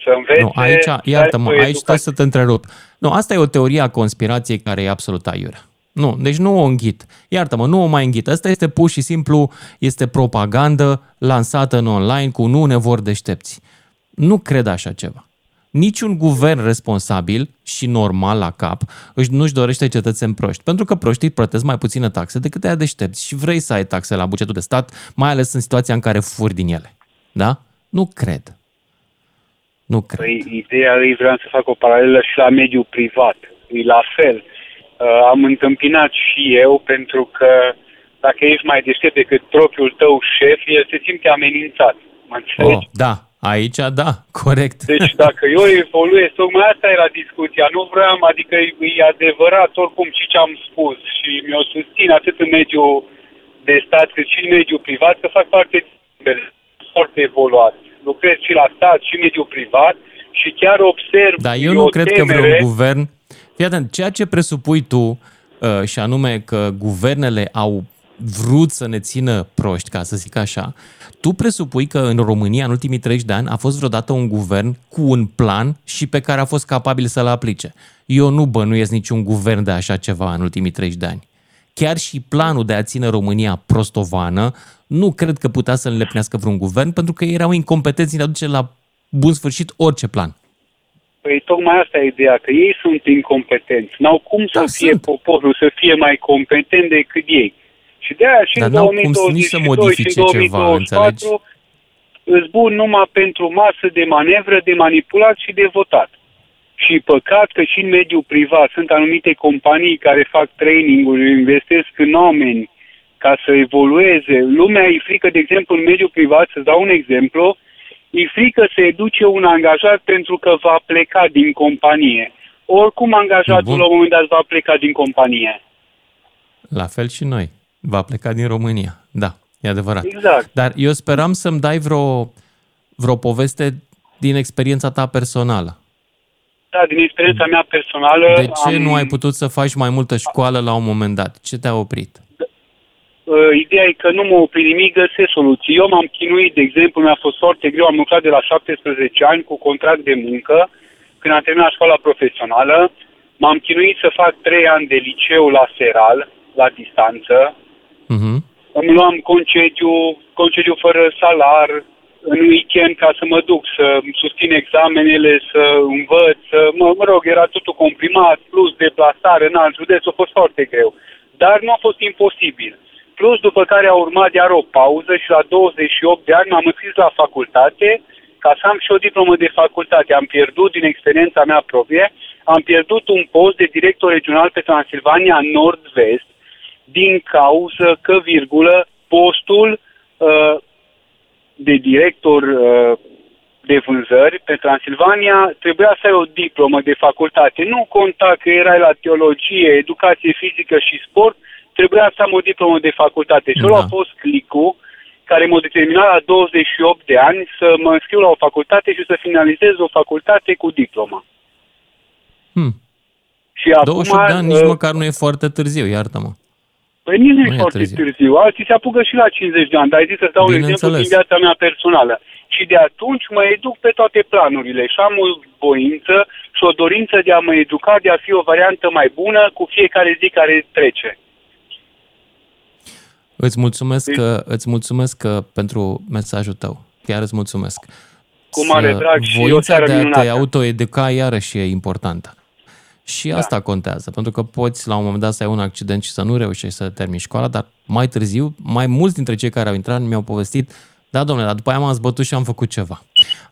Să învețe... Nu, aici, să iartă-mă, aibă aici stai să te întrerup. Nu, asta e o teorie a conspirației care e absolut aiurea. Nu, deci nu o înghit. Iartă-mă, nu o mai înghit. Asta este pur și simplu, este propagandă lansată în online cu nu ne vor deștepți. Nu cred așa ceva. Niciun guvern responsabil și normal la cap își nu-și dorește cetățeni proști, pentru că proștii plătesc mai puține taxe decât aia deștepți și vrei să ai taxe la bugetul de stat, mai ales în situația în care furi din ele. Da? Nu cred. Nu cred. Păi, ideea îi vreau să fac o paralelă și la mediul privat. E la fel. Uh, am întâmpinat și eu pentru că dacă ești mai deștept decât propriul tău șef, el se simte amenințat. Mă înțelegi? Oh, da, aici da, corect. Deci dacă eu evoluez, tocmai asta era discuția. Nu vreau, adică e, e adevărat oricum și ce am spus și mi-o susțin atât în mediul de stat cât și în mediul privat că fac parte din foarte evoluat. Lucrez și la stat și în mediul privat și chiar observ Dar eu e nu o cred că temere, vreun guvern... Fii atent, ceea ce presupui tu, uh, și anume că guvernele au vrut să ne țină proști, ca să zic așa, tu presupui că în România, în ultimii 30 de ani, a fost vreodată un guvern cu un plan și pe care a fost capabil să-l aplice. Eu nu bănuiesc niciun guvern de așa ceva în ultimii 30 de ani. Chiar și planul de a ține România prostovană, nu cred că putea să înlepnească vreun guvern, pentru că erau incompetenți în a duce la bun sfârșit orice plan. Păi tocmai asta e ideea, că ei sunt incompetenți. N-au cum să Da, fie sunt. poporul să fie mai competent decât ei. Și de aia și Dar în n-au cum să- nici să 2022 și modifice în ceva, 2024 îți bun numai pentru masă de manevră, de manipulat și de votat. Și păcat că și în mediul privat sunt anumite companii care fac training-uri, investesc în oameni ca să evolueze. Lumea e frică, de exemplu, în mediul privat, să dau un exemplu, e frică să educe un angajat pentru că va pleca din companie. Oricum angajatul Bun. la un moment dat va pleca din companie. La fel și noi. Va pleca din România. Da, e adevărat. Exact. Dar eu speram să-mi dai vreo, vreo poveste din experiența ta personală. Da, din experiența mea personală... De ce am... nu ai putut să faci mai multă școală la un moment dat? Ce te-a oprit? Uh, ideea e că nu mă opri nimic, găsesc soluții. Eu m-am chinuit, de exemplu, mi-a fost foarte greu, am lucrat de la 17 ani cu contract de muncă, când am terminat școala profesională, m-am chinuit să fac 3 ani de liceu la Seral, la distanță, Uh-huh. îmi luam concediu, concediu fără salar, în weekend ca să mă duc, să susțin examenele, să învăț, să, mă, mă rog, era totul comprimat, plus deplasare în alt județ, a fost foarte greu. Dar nu a fost imposibil. Plus, după care a urmat iar o pauză și la 28 de ani m-am înscris la facultate ca să am și o diplomă de facultate. Am pierdut din experiența mea proprie, am pierdut un post de director regional pe Transilvania Nord-Vest din cauză că, virgulă, postul uh, de director uh, de vânzări pe Transilvania trebuia să ai o diplomă de facultate. Nu conta că erai la teologie, educație fizică și sport, trebuia să am o diplomă de facultate. Și Da. ăla a fost clicul care m-a determinat la 28 de ani să mă înscriu la o facultate și să finalizez o facultate cu diplomă. Hmm. Și 28 acum, de ani nici uh, măcar nu e foarte târziu, iartă-mă. Păi nici nu Nu e e foarte târziu. târziu. Alții se apucă și la 50 de ani, dar ai zis să dau un exemplu Bineînțeles. din viața mea personală. Și de atunci mă educ pe toate planurile și am o voință și o dorință de a mă educa, de a fi o variantă mai bună cu fiecare zi care trece. Îți mulțumesc, că, îți mulțumesc că pentru mesajul tău. Chiar îți mulțumesc. Cu mare Să- drag și o Voința seară de a te minunată. autoeduca iarăși e importantă. Și asta contează, pentru că poți la un moment dat să ai un accident și să nu reușești să termini școala, dar mai târziu, mai mulți dintre cei care au intrat mi-au povestit, da, domnule, dar după aia m-am zbătut și am făcut ceva.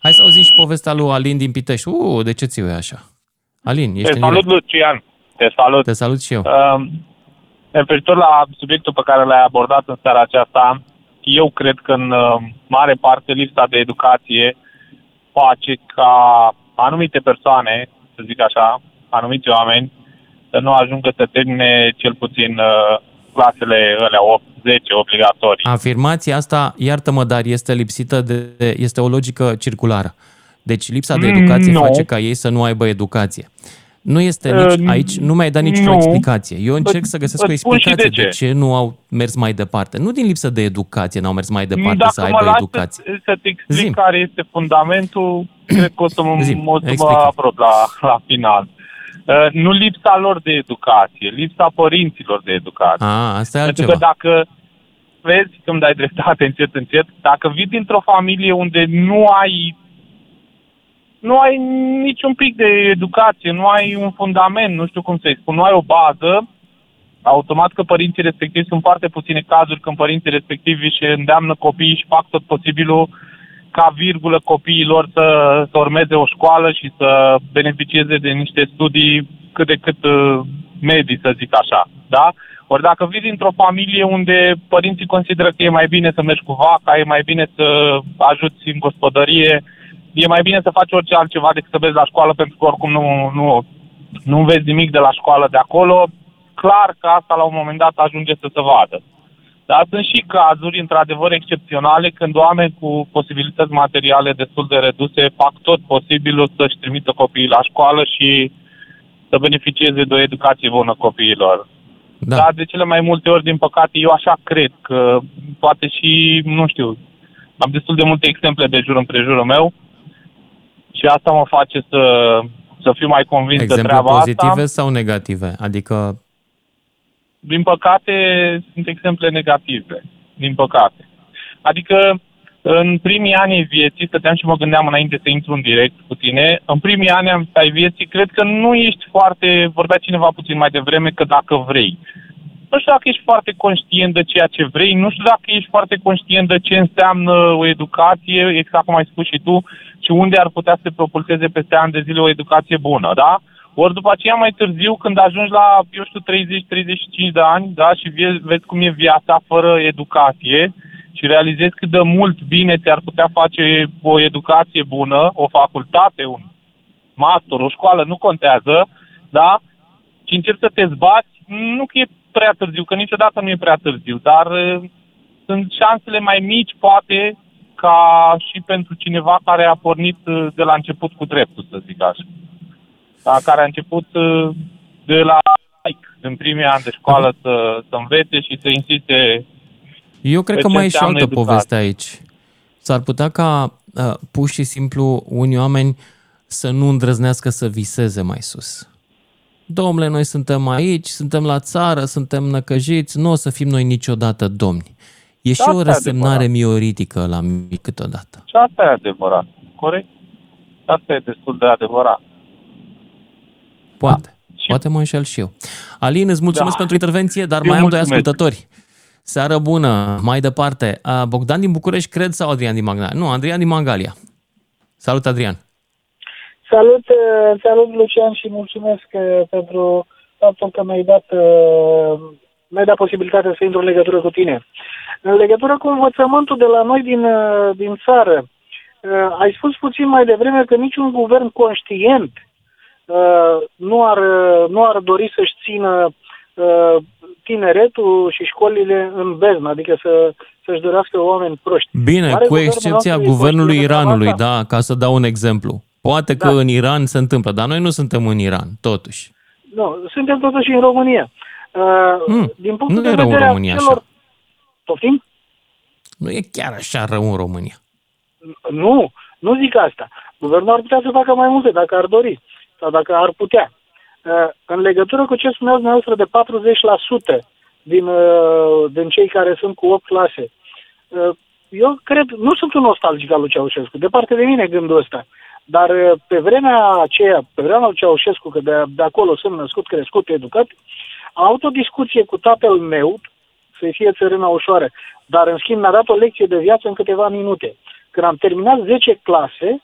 Hai să auzim și povestea lui Alin din Pitești. Uh, de ce ți e așa? Alin, ești Te în salut, direct. Lucian. Te salut. Te salut și eu. Uh, referitor la subiectul pe care l-ai abordat în seara aceasta, eu cred că în uh, mare parte lipsa de educație face ca anumite persoane, să zic așa, anumiți oameni, să nu ajungă să termine cel puțin uh, clasele alea 8-10 obligatorii. Afirmația asta, iartă-mă, dar este lipsită de, este o logică circulară. Deci lipsa de Mm, educație nu. face ca ei să nu aibă educație. Nu este nici, Uh, aici, nu mi-ai dat nici nu. o explicație. Eu încerc să găsesc o Îți spun și explicație de de ce. ce nu au mers mai departe. Nu din lipsă de educație n-au mers mai departe Dacă să mă aibă lași educație. Să, să-ți explic Zim. care este fundamentul, cred că o să mă, Zim, o să mă explică. aprob la, la final. Uh, nu lipsa lor de educație, lipsa părinților de educație. A, asta e Pentru altceva. că dacă vezi că îmi dai dreptate (laughs) încet, încet, dacă vii dintr-o familie unde nu ai nu ai niciun pic de educație, nu ai un fundament, nu știu cum să-i spun, nu ai o bază, automat că părinții respectivi sunt foarte puține cazuri când părinții respectivi își îndeamnă copiii și fac tot posibilul ca virgulă copiilor să, să urmeze o școală și să beneficieze de niște studii cât de cât uh, medii, să zic așa. Da? Ori dacă vii dintr-o familie unde părinții consideră că e mai bine să mergi cu vaca, e mai bine să ajuți în gospodărie, e mai bine să faci orice altceva decât să vezi la școală, pentru că oricum nu, nu, nu înveți nimic de la școală de acolo, clar că asta la un moment dat ajunge să se vadă. Dar sunt și cazuri, într-adevăr, excepționale când oameni cu posibilități materiale destul de reduse fac tot posibilul să-și trimită copiii la școală și să beneficieze de o educație bună copiilor. Da. Dar de cele mai multe ori, din păcate, eu așa cred că poate și, nu știu, am destul de multe exemple de jur împrejurul meu și asta mă face să, să fiu mai convins de Exemple treaba pozitive asta. sau negative? Adică, Din păcate, sunt exemple negative. Din păcate. Adică, în primii ani ai vieții, stăteam și mă gândeam înainte să intru în direct cu tine, în primii ani am- ai vieții, cred că nu ești foarte, vorbea cineva puțin mai devreme, că dacă vrei. Nu știu dacă ești foarte conștient de ceea ce vrei, nu știu dacă ești foarte conștient de ce înseamnă o educație, exact cum ai spus și tu, și unde ar putea să te propulseze peste ani de zile o educație bună, da? Ori după aceea mai târziu, când ajungi la, eu știu, 30-35 de ani, da, și vezi, vezi cum e viața fără educație și realizezi cât de mult bine ți-ar putea face o educație bună, o facultate, un master, o școală, nu contează, da? Și încerci să te zbați, nu că e prea târziu, că niciodată nu e prea târziu, dar uh, sunt șansele mai mici, poate, ca și pentru cineva care a pornit uh, de la început cu dreptul, să zic așa. Da, care a început uh, de la mic, în primii ani de școală, să, să învețe și să insiste eu cred Pe că ce mai e și înseamnă altă educație? poveste aici. S-ar putea ca uh, pur și simplu unii oameni să nu îndrăznească să viseze mai sus. Domnule, noi suntem aici, suntem la țară, suntem năcăjiți, nu o să fim noi niciodată domni. E și Da, o asta e resemnare adevărat. mioritică la mine câteodată. Și asta e adevărat, corect? Asta e destul de adevărat. Poate. Poate mă înșel și eu. Alin, îți mulțumesc Da. pentru intervenție, dar Eu mai am doi mulțumesc. ascultători. Seară bună, mai departe. A, Bogdan din București, cred, sau Adrian din Magna? Nu, Adrian din Mangalia. Salut, Adrian. Salut, uh, salut Lucian și mulțumesc uh, pentru faptul că mi-ai dat, uh, mi-ai dat posibilitatea să intru în legătură cu tine. În legătură cu învățământul de la noi din, uh, din țară, uh, ai spus puțin mai devreme că niciun guvern conștient uh, nu ar, uh, nu ar dori să-și țină uh, tineretul și școlile în beznă, adică să, să-și dorească oameni proști. Bine, Oare cu guvernul excepția nostru e guvernului conștient de treaba Iranului, asta? da, ca să dau un exemplu. Poate că Da. în Iran se întâmplă, dar noi nu suntem în Iran, totuși. Nu, suntem totuși în România. Uh, Mm, din punctul nu de e rău în vedere al România celor... așa. Poftim? Nu e chiar așa rău în România. Nu, nu zic asta. Guvernul ar putea să facă mai multe dacă ar dori sau dacă ar putea. Uh, În legătură cu ce spuneați dumneavoastră de 40% din, uh, din cei care sunt cu 8 clase, uh, eu cred, nu sunt un nostalgic al lui Ceaușescu, departe de mine gândul ăsta, Dar uh, pe vremea aceea, pe vremea lui Ceaușescu, că de, de acolo sunt născut, crescut, educat, am avut o discuție cu tatăl meu, să-i fie țărâna ușoară, dar în schimb mi-a dat o lecție de viață în câteva minute. Când am terminat 10 clase,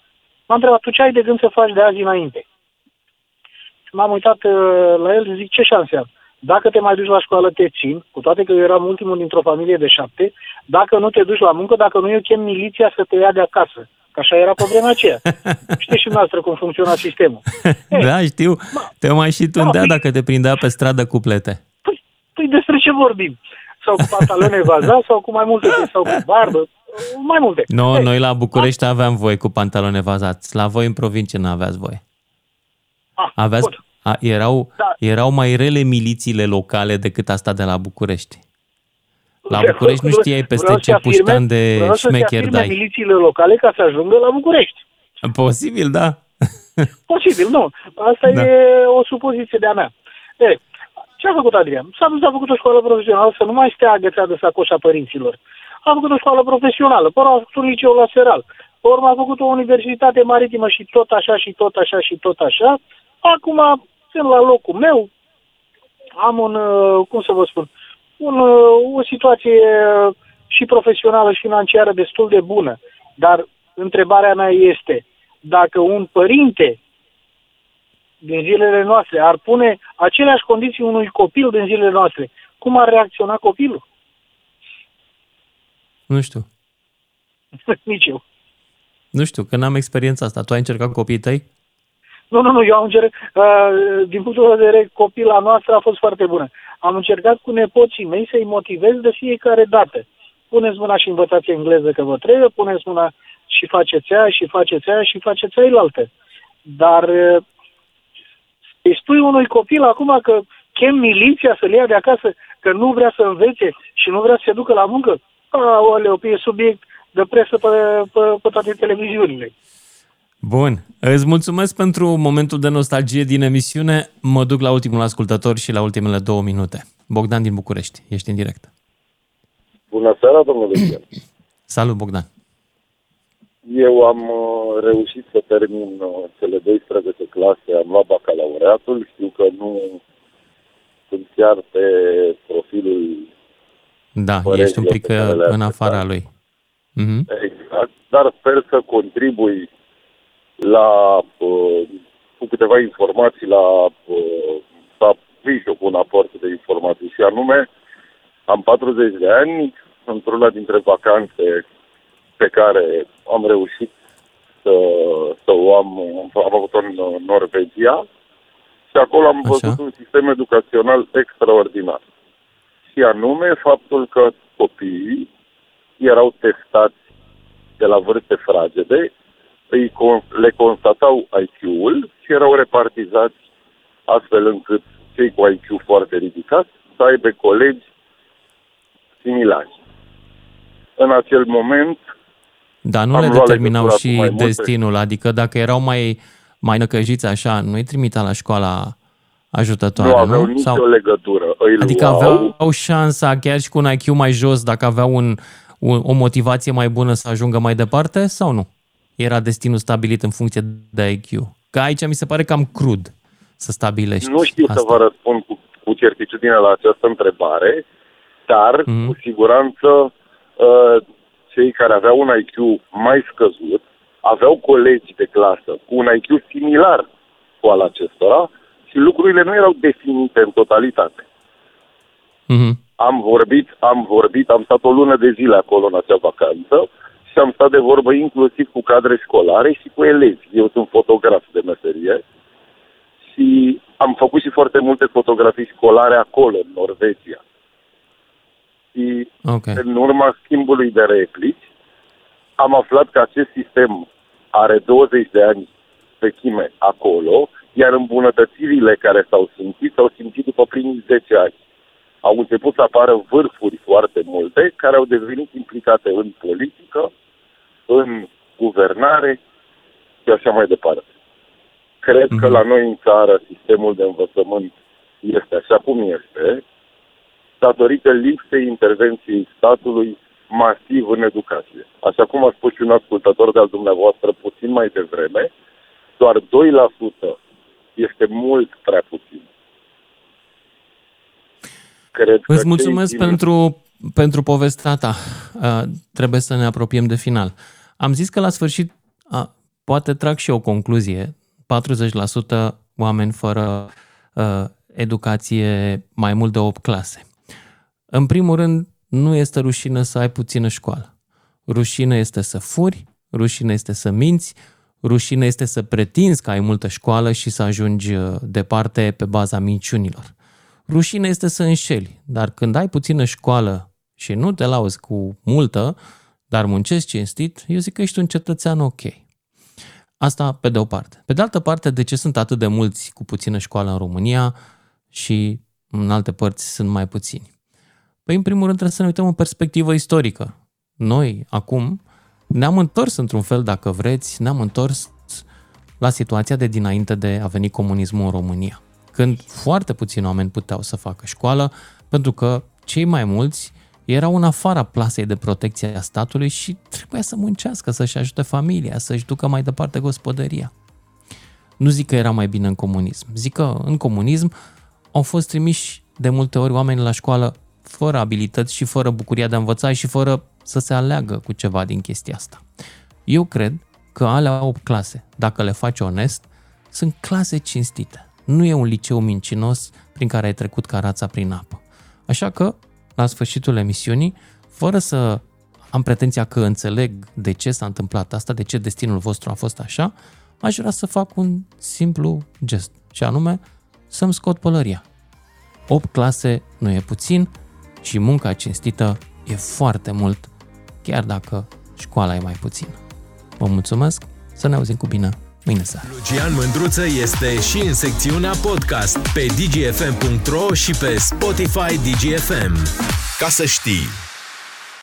m-a întrebat, tu ce ai de gând să faci de azi înainte? Și m-am uitat uh, la el și zic, ce șanse am? Dacă te mai duci la școală, te țin, cu toate că eu eram ultimul dintr-o familie de șapte. Dacă nu te duci la muncă, dacă nu, eu chem miliția să te ia de acasă. Că așa era pe vremea aceea. (laughs) Știți și noastră cum funcționa sistemul. (laughs) da, știu. Te mai și tundea da, dacă te prindea pe stradă cu plete. Păi, păi despre ce vorbim? Sau cu pantalone vaza, sau cu mai multe, sau cu barbă, mai multe. No, Ei, noi la București aveam voie cu pantalone vazați. La voi în provincie nu aveați voie. Ah, Aveați, bun. a, erau, Da. erau mai rele milițiile locale decât asta de la București. La Vreau- București nu știai peste vreau să ce afirme- puștan de vreau să se șmecher afirme dai. milițiile locale ca să ajungă la București. Posibil, da. (laughs) Posibil, nu. Asta Da. e o supoziție de-a mea. E, ce a făcut Adrian? S-a dus, a făcut o școală profesională să nu mai stea agățat de sacoșa părinților. A făcut o școală profesională, până a făcut un liceu la Seral. Pe urmă a făcut o universitate maritimă și tot așa și tot așa și tot așa. Acum sunt la locul meu, am un, uh, cum să vă spun, un, uh, o situație uh, și profesională și financiară destul de bună. Dar întrebarea mea este, dacă un părinte din zilele noastre ar pune aceleași condiții unui copil din zilele noastre, cum ar reacționa copilul? Nu știu. (laughs) Nici eu. Nu știu, că n-am experiența asta. Tu ai încercat cu copiii tăi? Nu, nu, nu, eu am încercat, uh, din punctul de vedere, copila noastră a fost foarte bună. Am încercat cu nepoții mei să-i motivez de fiecare dată. Puneți mâna și învățați engleză că vă trebuie, puneți mâna și faceți aia, și faceți aia, și faceți ailaltă. Dar uh, îi spui unui copil acum că chem miliția să-l ia de acasă, că nu vrea să învețe și nu vrea să se ducă la muncă, aoleu, e subiect de presă pe, pe, pe toate televiziunile. Bun. Îți mulțumesc pentru momentul de nostalgie din emisiune. Mă duc la ultimul ascultător și la ultimele două minute. Bogdan din București. Ești în direct. Bună seara, domnule Chen. Salut, Bogdan. Eu am uh, reușit să termin uh, cele 12 clase, am luat bacalaureatul, știu că nu sunt chiar pe profilul Da, Părerile ești un pic pe care uh, le-ați în afara lui. Mhm. exact, dar sper să contribui la, uh, cu câteva informații la, uh, să vii și eu cu un aport de informații și anume, am 40 de ani, într-una dintre vacanțe pe care am reușit să, să o am, am avut-o în uh, Norvegia și acolo am văzut un sistem educațional extraordinar. Și anume faptul că copiii erau testați de la vârste fragede, îi, con- le constatau IQ-ul și erau repartizați astfel încât cei cu IQ foarte ridicat să aibă colegi similari. În acel moment Dar nu Am le luat determinau legătura cu și mai multe- destinul, adică dacă erau mai, mai năcăjiți așa, nu îi trimita la școala ajutătoare, nu nu? aveau nicio legătură. Îi Adică luau, aveau șansa, chiar și cu un IQ mai jos, dacă aveau un, un, o motivație mai bună să ajungă mai departe sau nu? Era destinul stabilit în funcție de IQ. Că aici mi se pare cam crud să stabilești Nu știu asta. să vă răspund cu, cu certitudine la această întrebare, dar Mhm. cu siguranță uh, cei care aveau un IQ mai scăzut aveau colegi de clasă cu un IQ similar cu al acestora și lucrurile nu erau definite în totalitate. Mhm. Am vorbit, am vorbit, am stat o lună de zile acolo în acea vacanță și am stat de vorbă inclusiv cu cadre școlare și cu elevi. Eu sunt fotograf de meserie și am făcut și foarte multe fotografii școlare acolo, în Norvegia. Și Okay. în urma schimbului de replici, am aflat că acest sistem are 20 de ani vechime acolo, iar îmbunătățirile care s-au simțit s-au simțit după primii 10 ani. Au început să apară vârfuri foarte multe care au devenit implicate în politică, în guvernare și așa mai departe. Cred că la noi în țară sistemul de învățământ este așa cum este, datorită lipsei intervenției statului masiv în educație. Așa cum a spus și un ascultător de-al dumneavoastră puțin mai devreme, doar 2% este mult prea puțin. Cred Îți că mulțumesc cei pentru, pentru povestea ta. Uh, trebuie să ne apropiem de final. Am zis că la sfârșit, uh, poate trag și o concluzie, 40% oameni fără uh, educație mai mult de 8 clase. În primul rând, nu este rușine să ai puțină școală. Rușine este să furi, rușine este să minți, rușine este să pretinzi că ai multă școală și să ajungi uh, departe pe baza minciunilor. Rușine este să înșeli, dar când ai puțină școală și nu te lauzi cu multă, dar muncești cinstit, eu zic că ești un cetățean ok. Asta pe de o parte. Pe de altă parte, de ce sunt atât de mulți cu puțină școală în România și în alte părți sunt mai puțini? Păi, în primul rând, trebuie să ne uităm în perspectivă istorică. Noi, acum, ne-am întors într-un fel, dacă vreți, ne-am întors la situația de dinainte de a veni comunismul în România, când foarte puțini oameni puteau să facă școală, pentru că cei mai mulți erau în afara plasei de protecție a statului și trebuia să muncească, să-și ajute familia, să-și ducă mai departe gospodăria. Nu zic că era mai bine în comunism. Zic că în comunism au fost trimiși de multe ori oameni la școală fără abilități și fără bucuria de a învăța și fără să se aleagă cu ceva din chestia asta. Eu cred că alea 8 clase, dacă le faci onest, sunt clase cinstite. Nu e un liceu mincinos prin care ai trecut ca rața prin apă. Așa că, la sfârșitul emisiunii, fără să am pretenția că înțeleg de ce s-a întâmplat asta, de ce destinul vostru a fost așa, aș vrea să fac un simplu gest, și anume să-mi scot pălăria. 8 clase nu e puțin și munca cinstită e foarte mult, chiar dacă școala e mai puțin. Vă mulțumesc, să ne auzim cu bine mâine seară. Lucian Mândruță este și în secțiunea podcast pe dgfm.ro și pe Spotify DGFM. Ca să știi!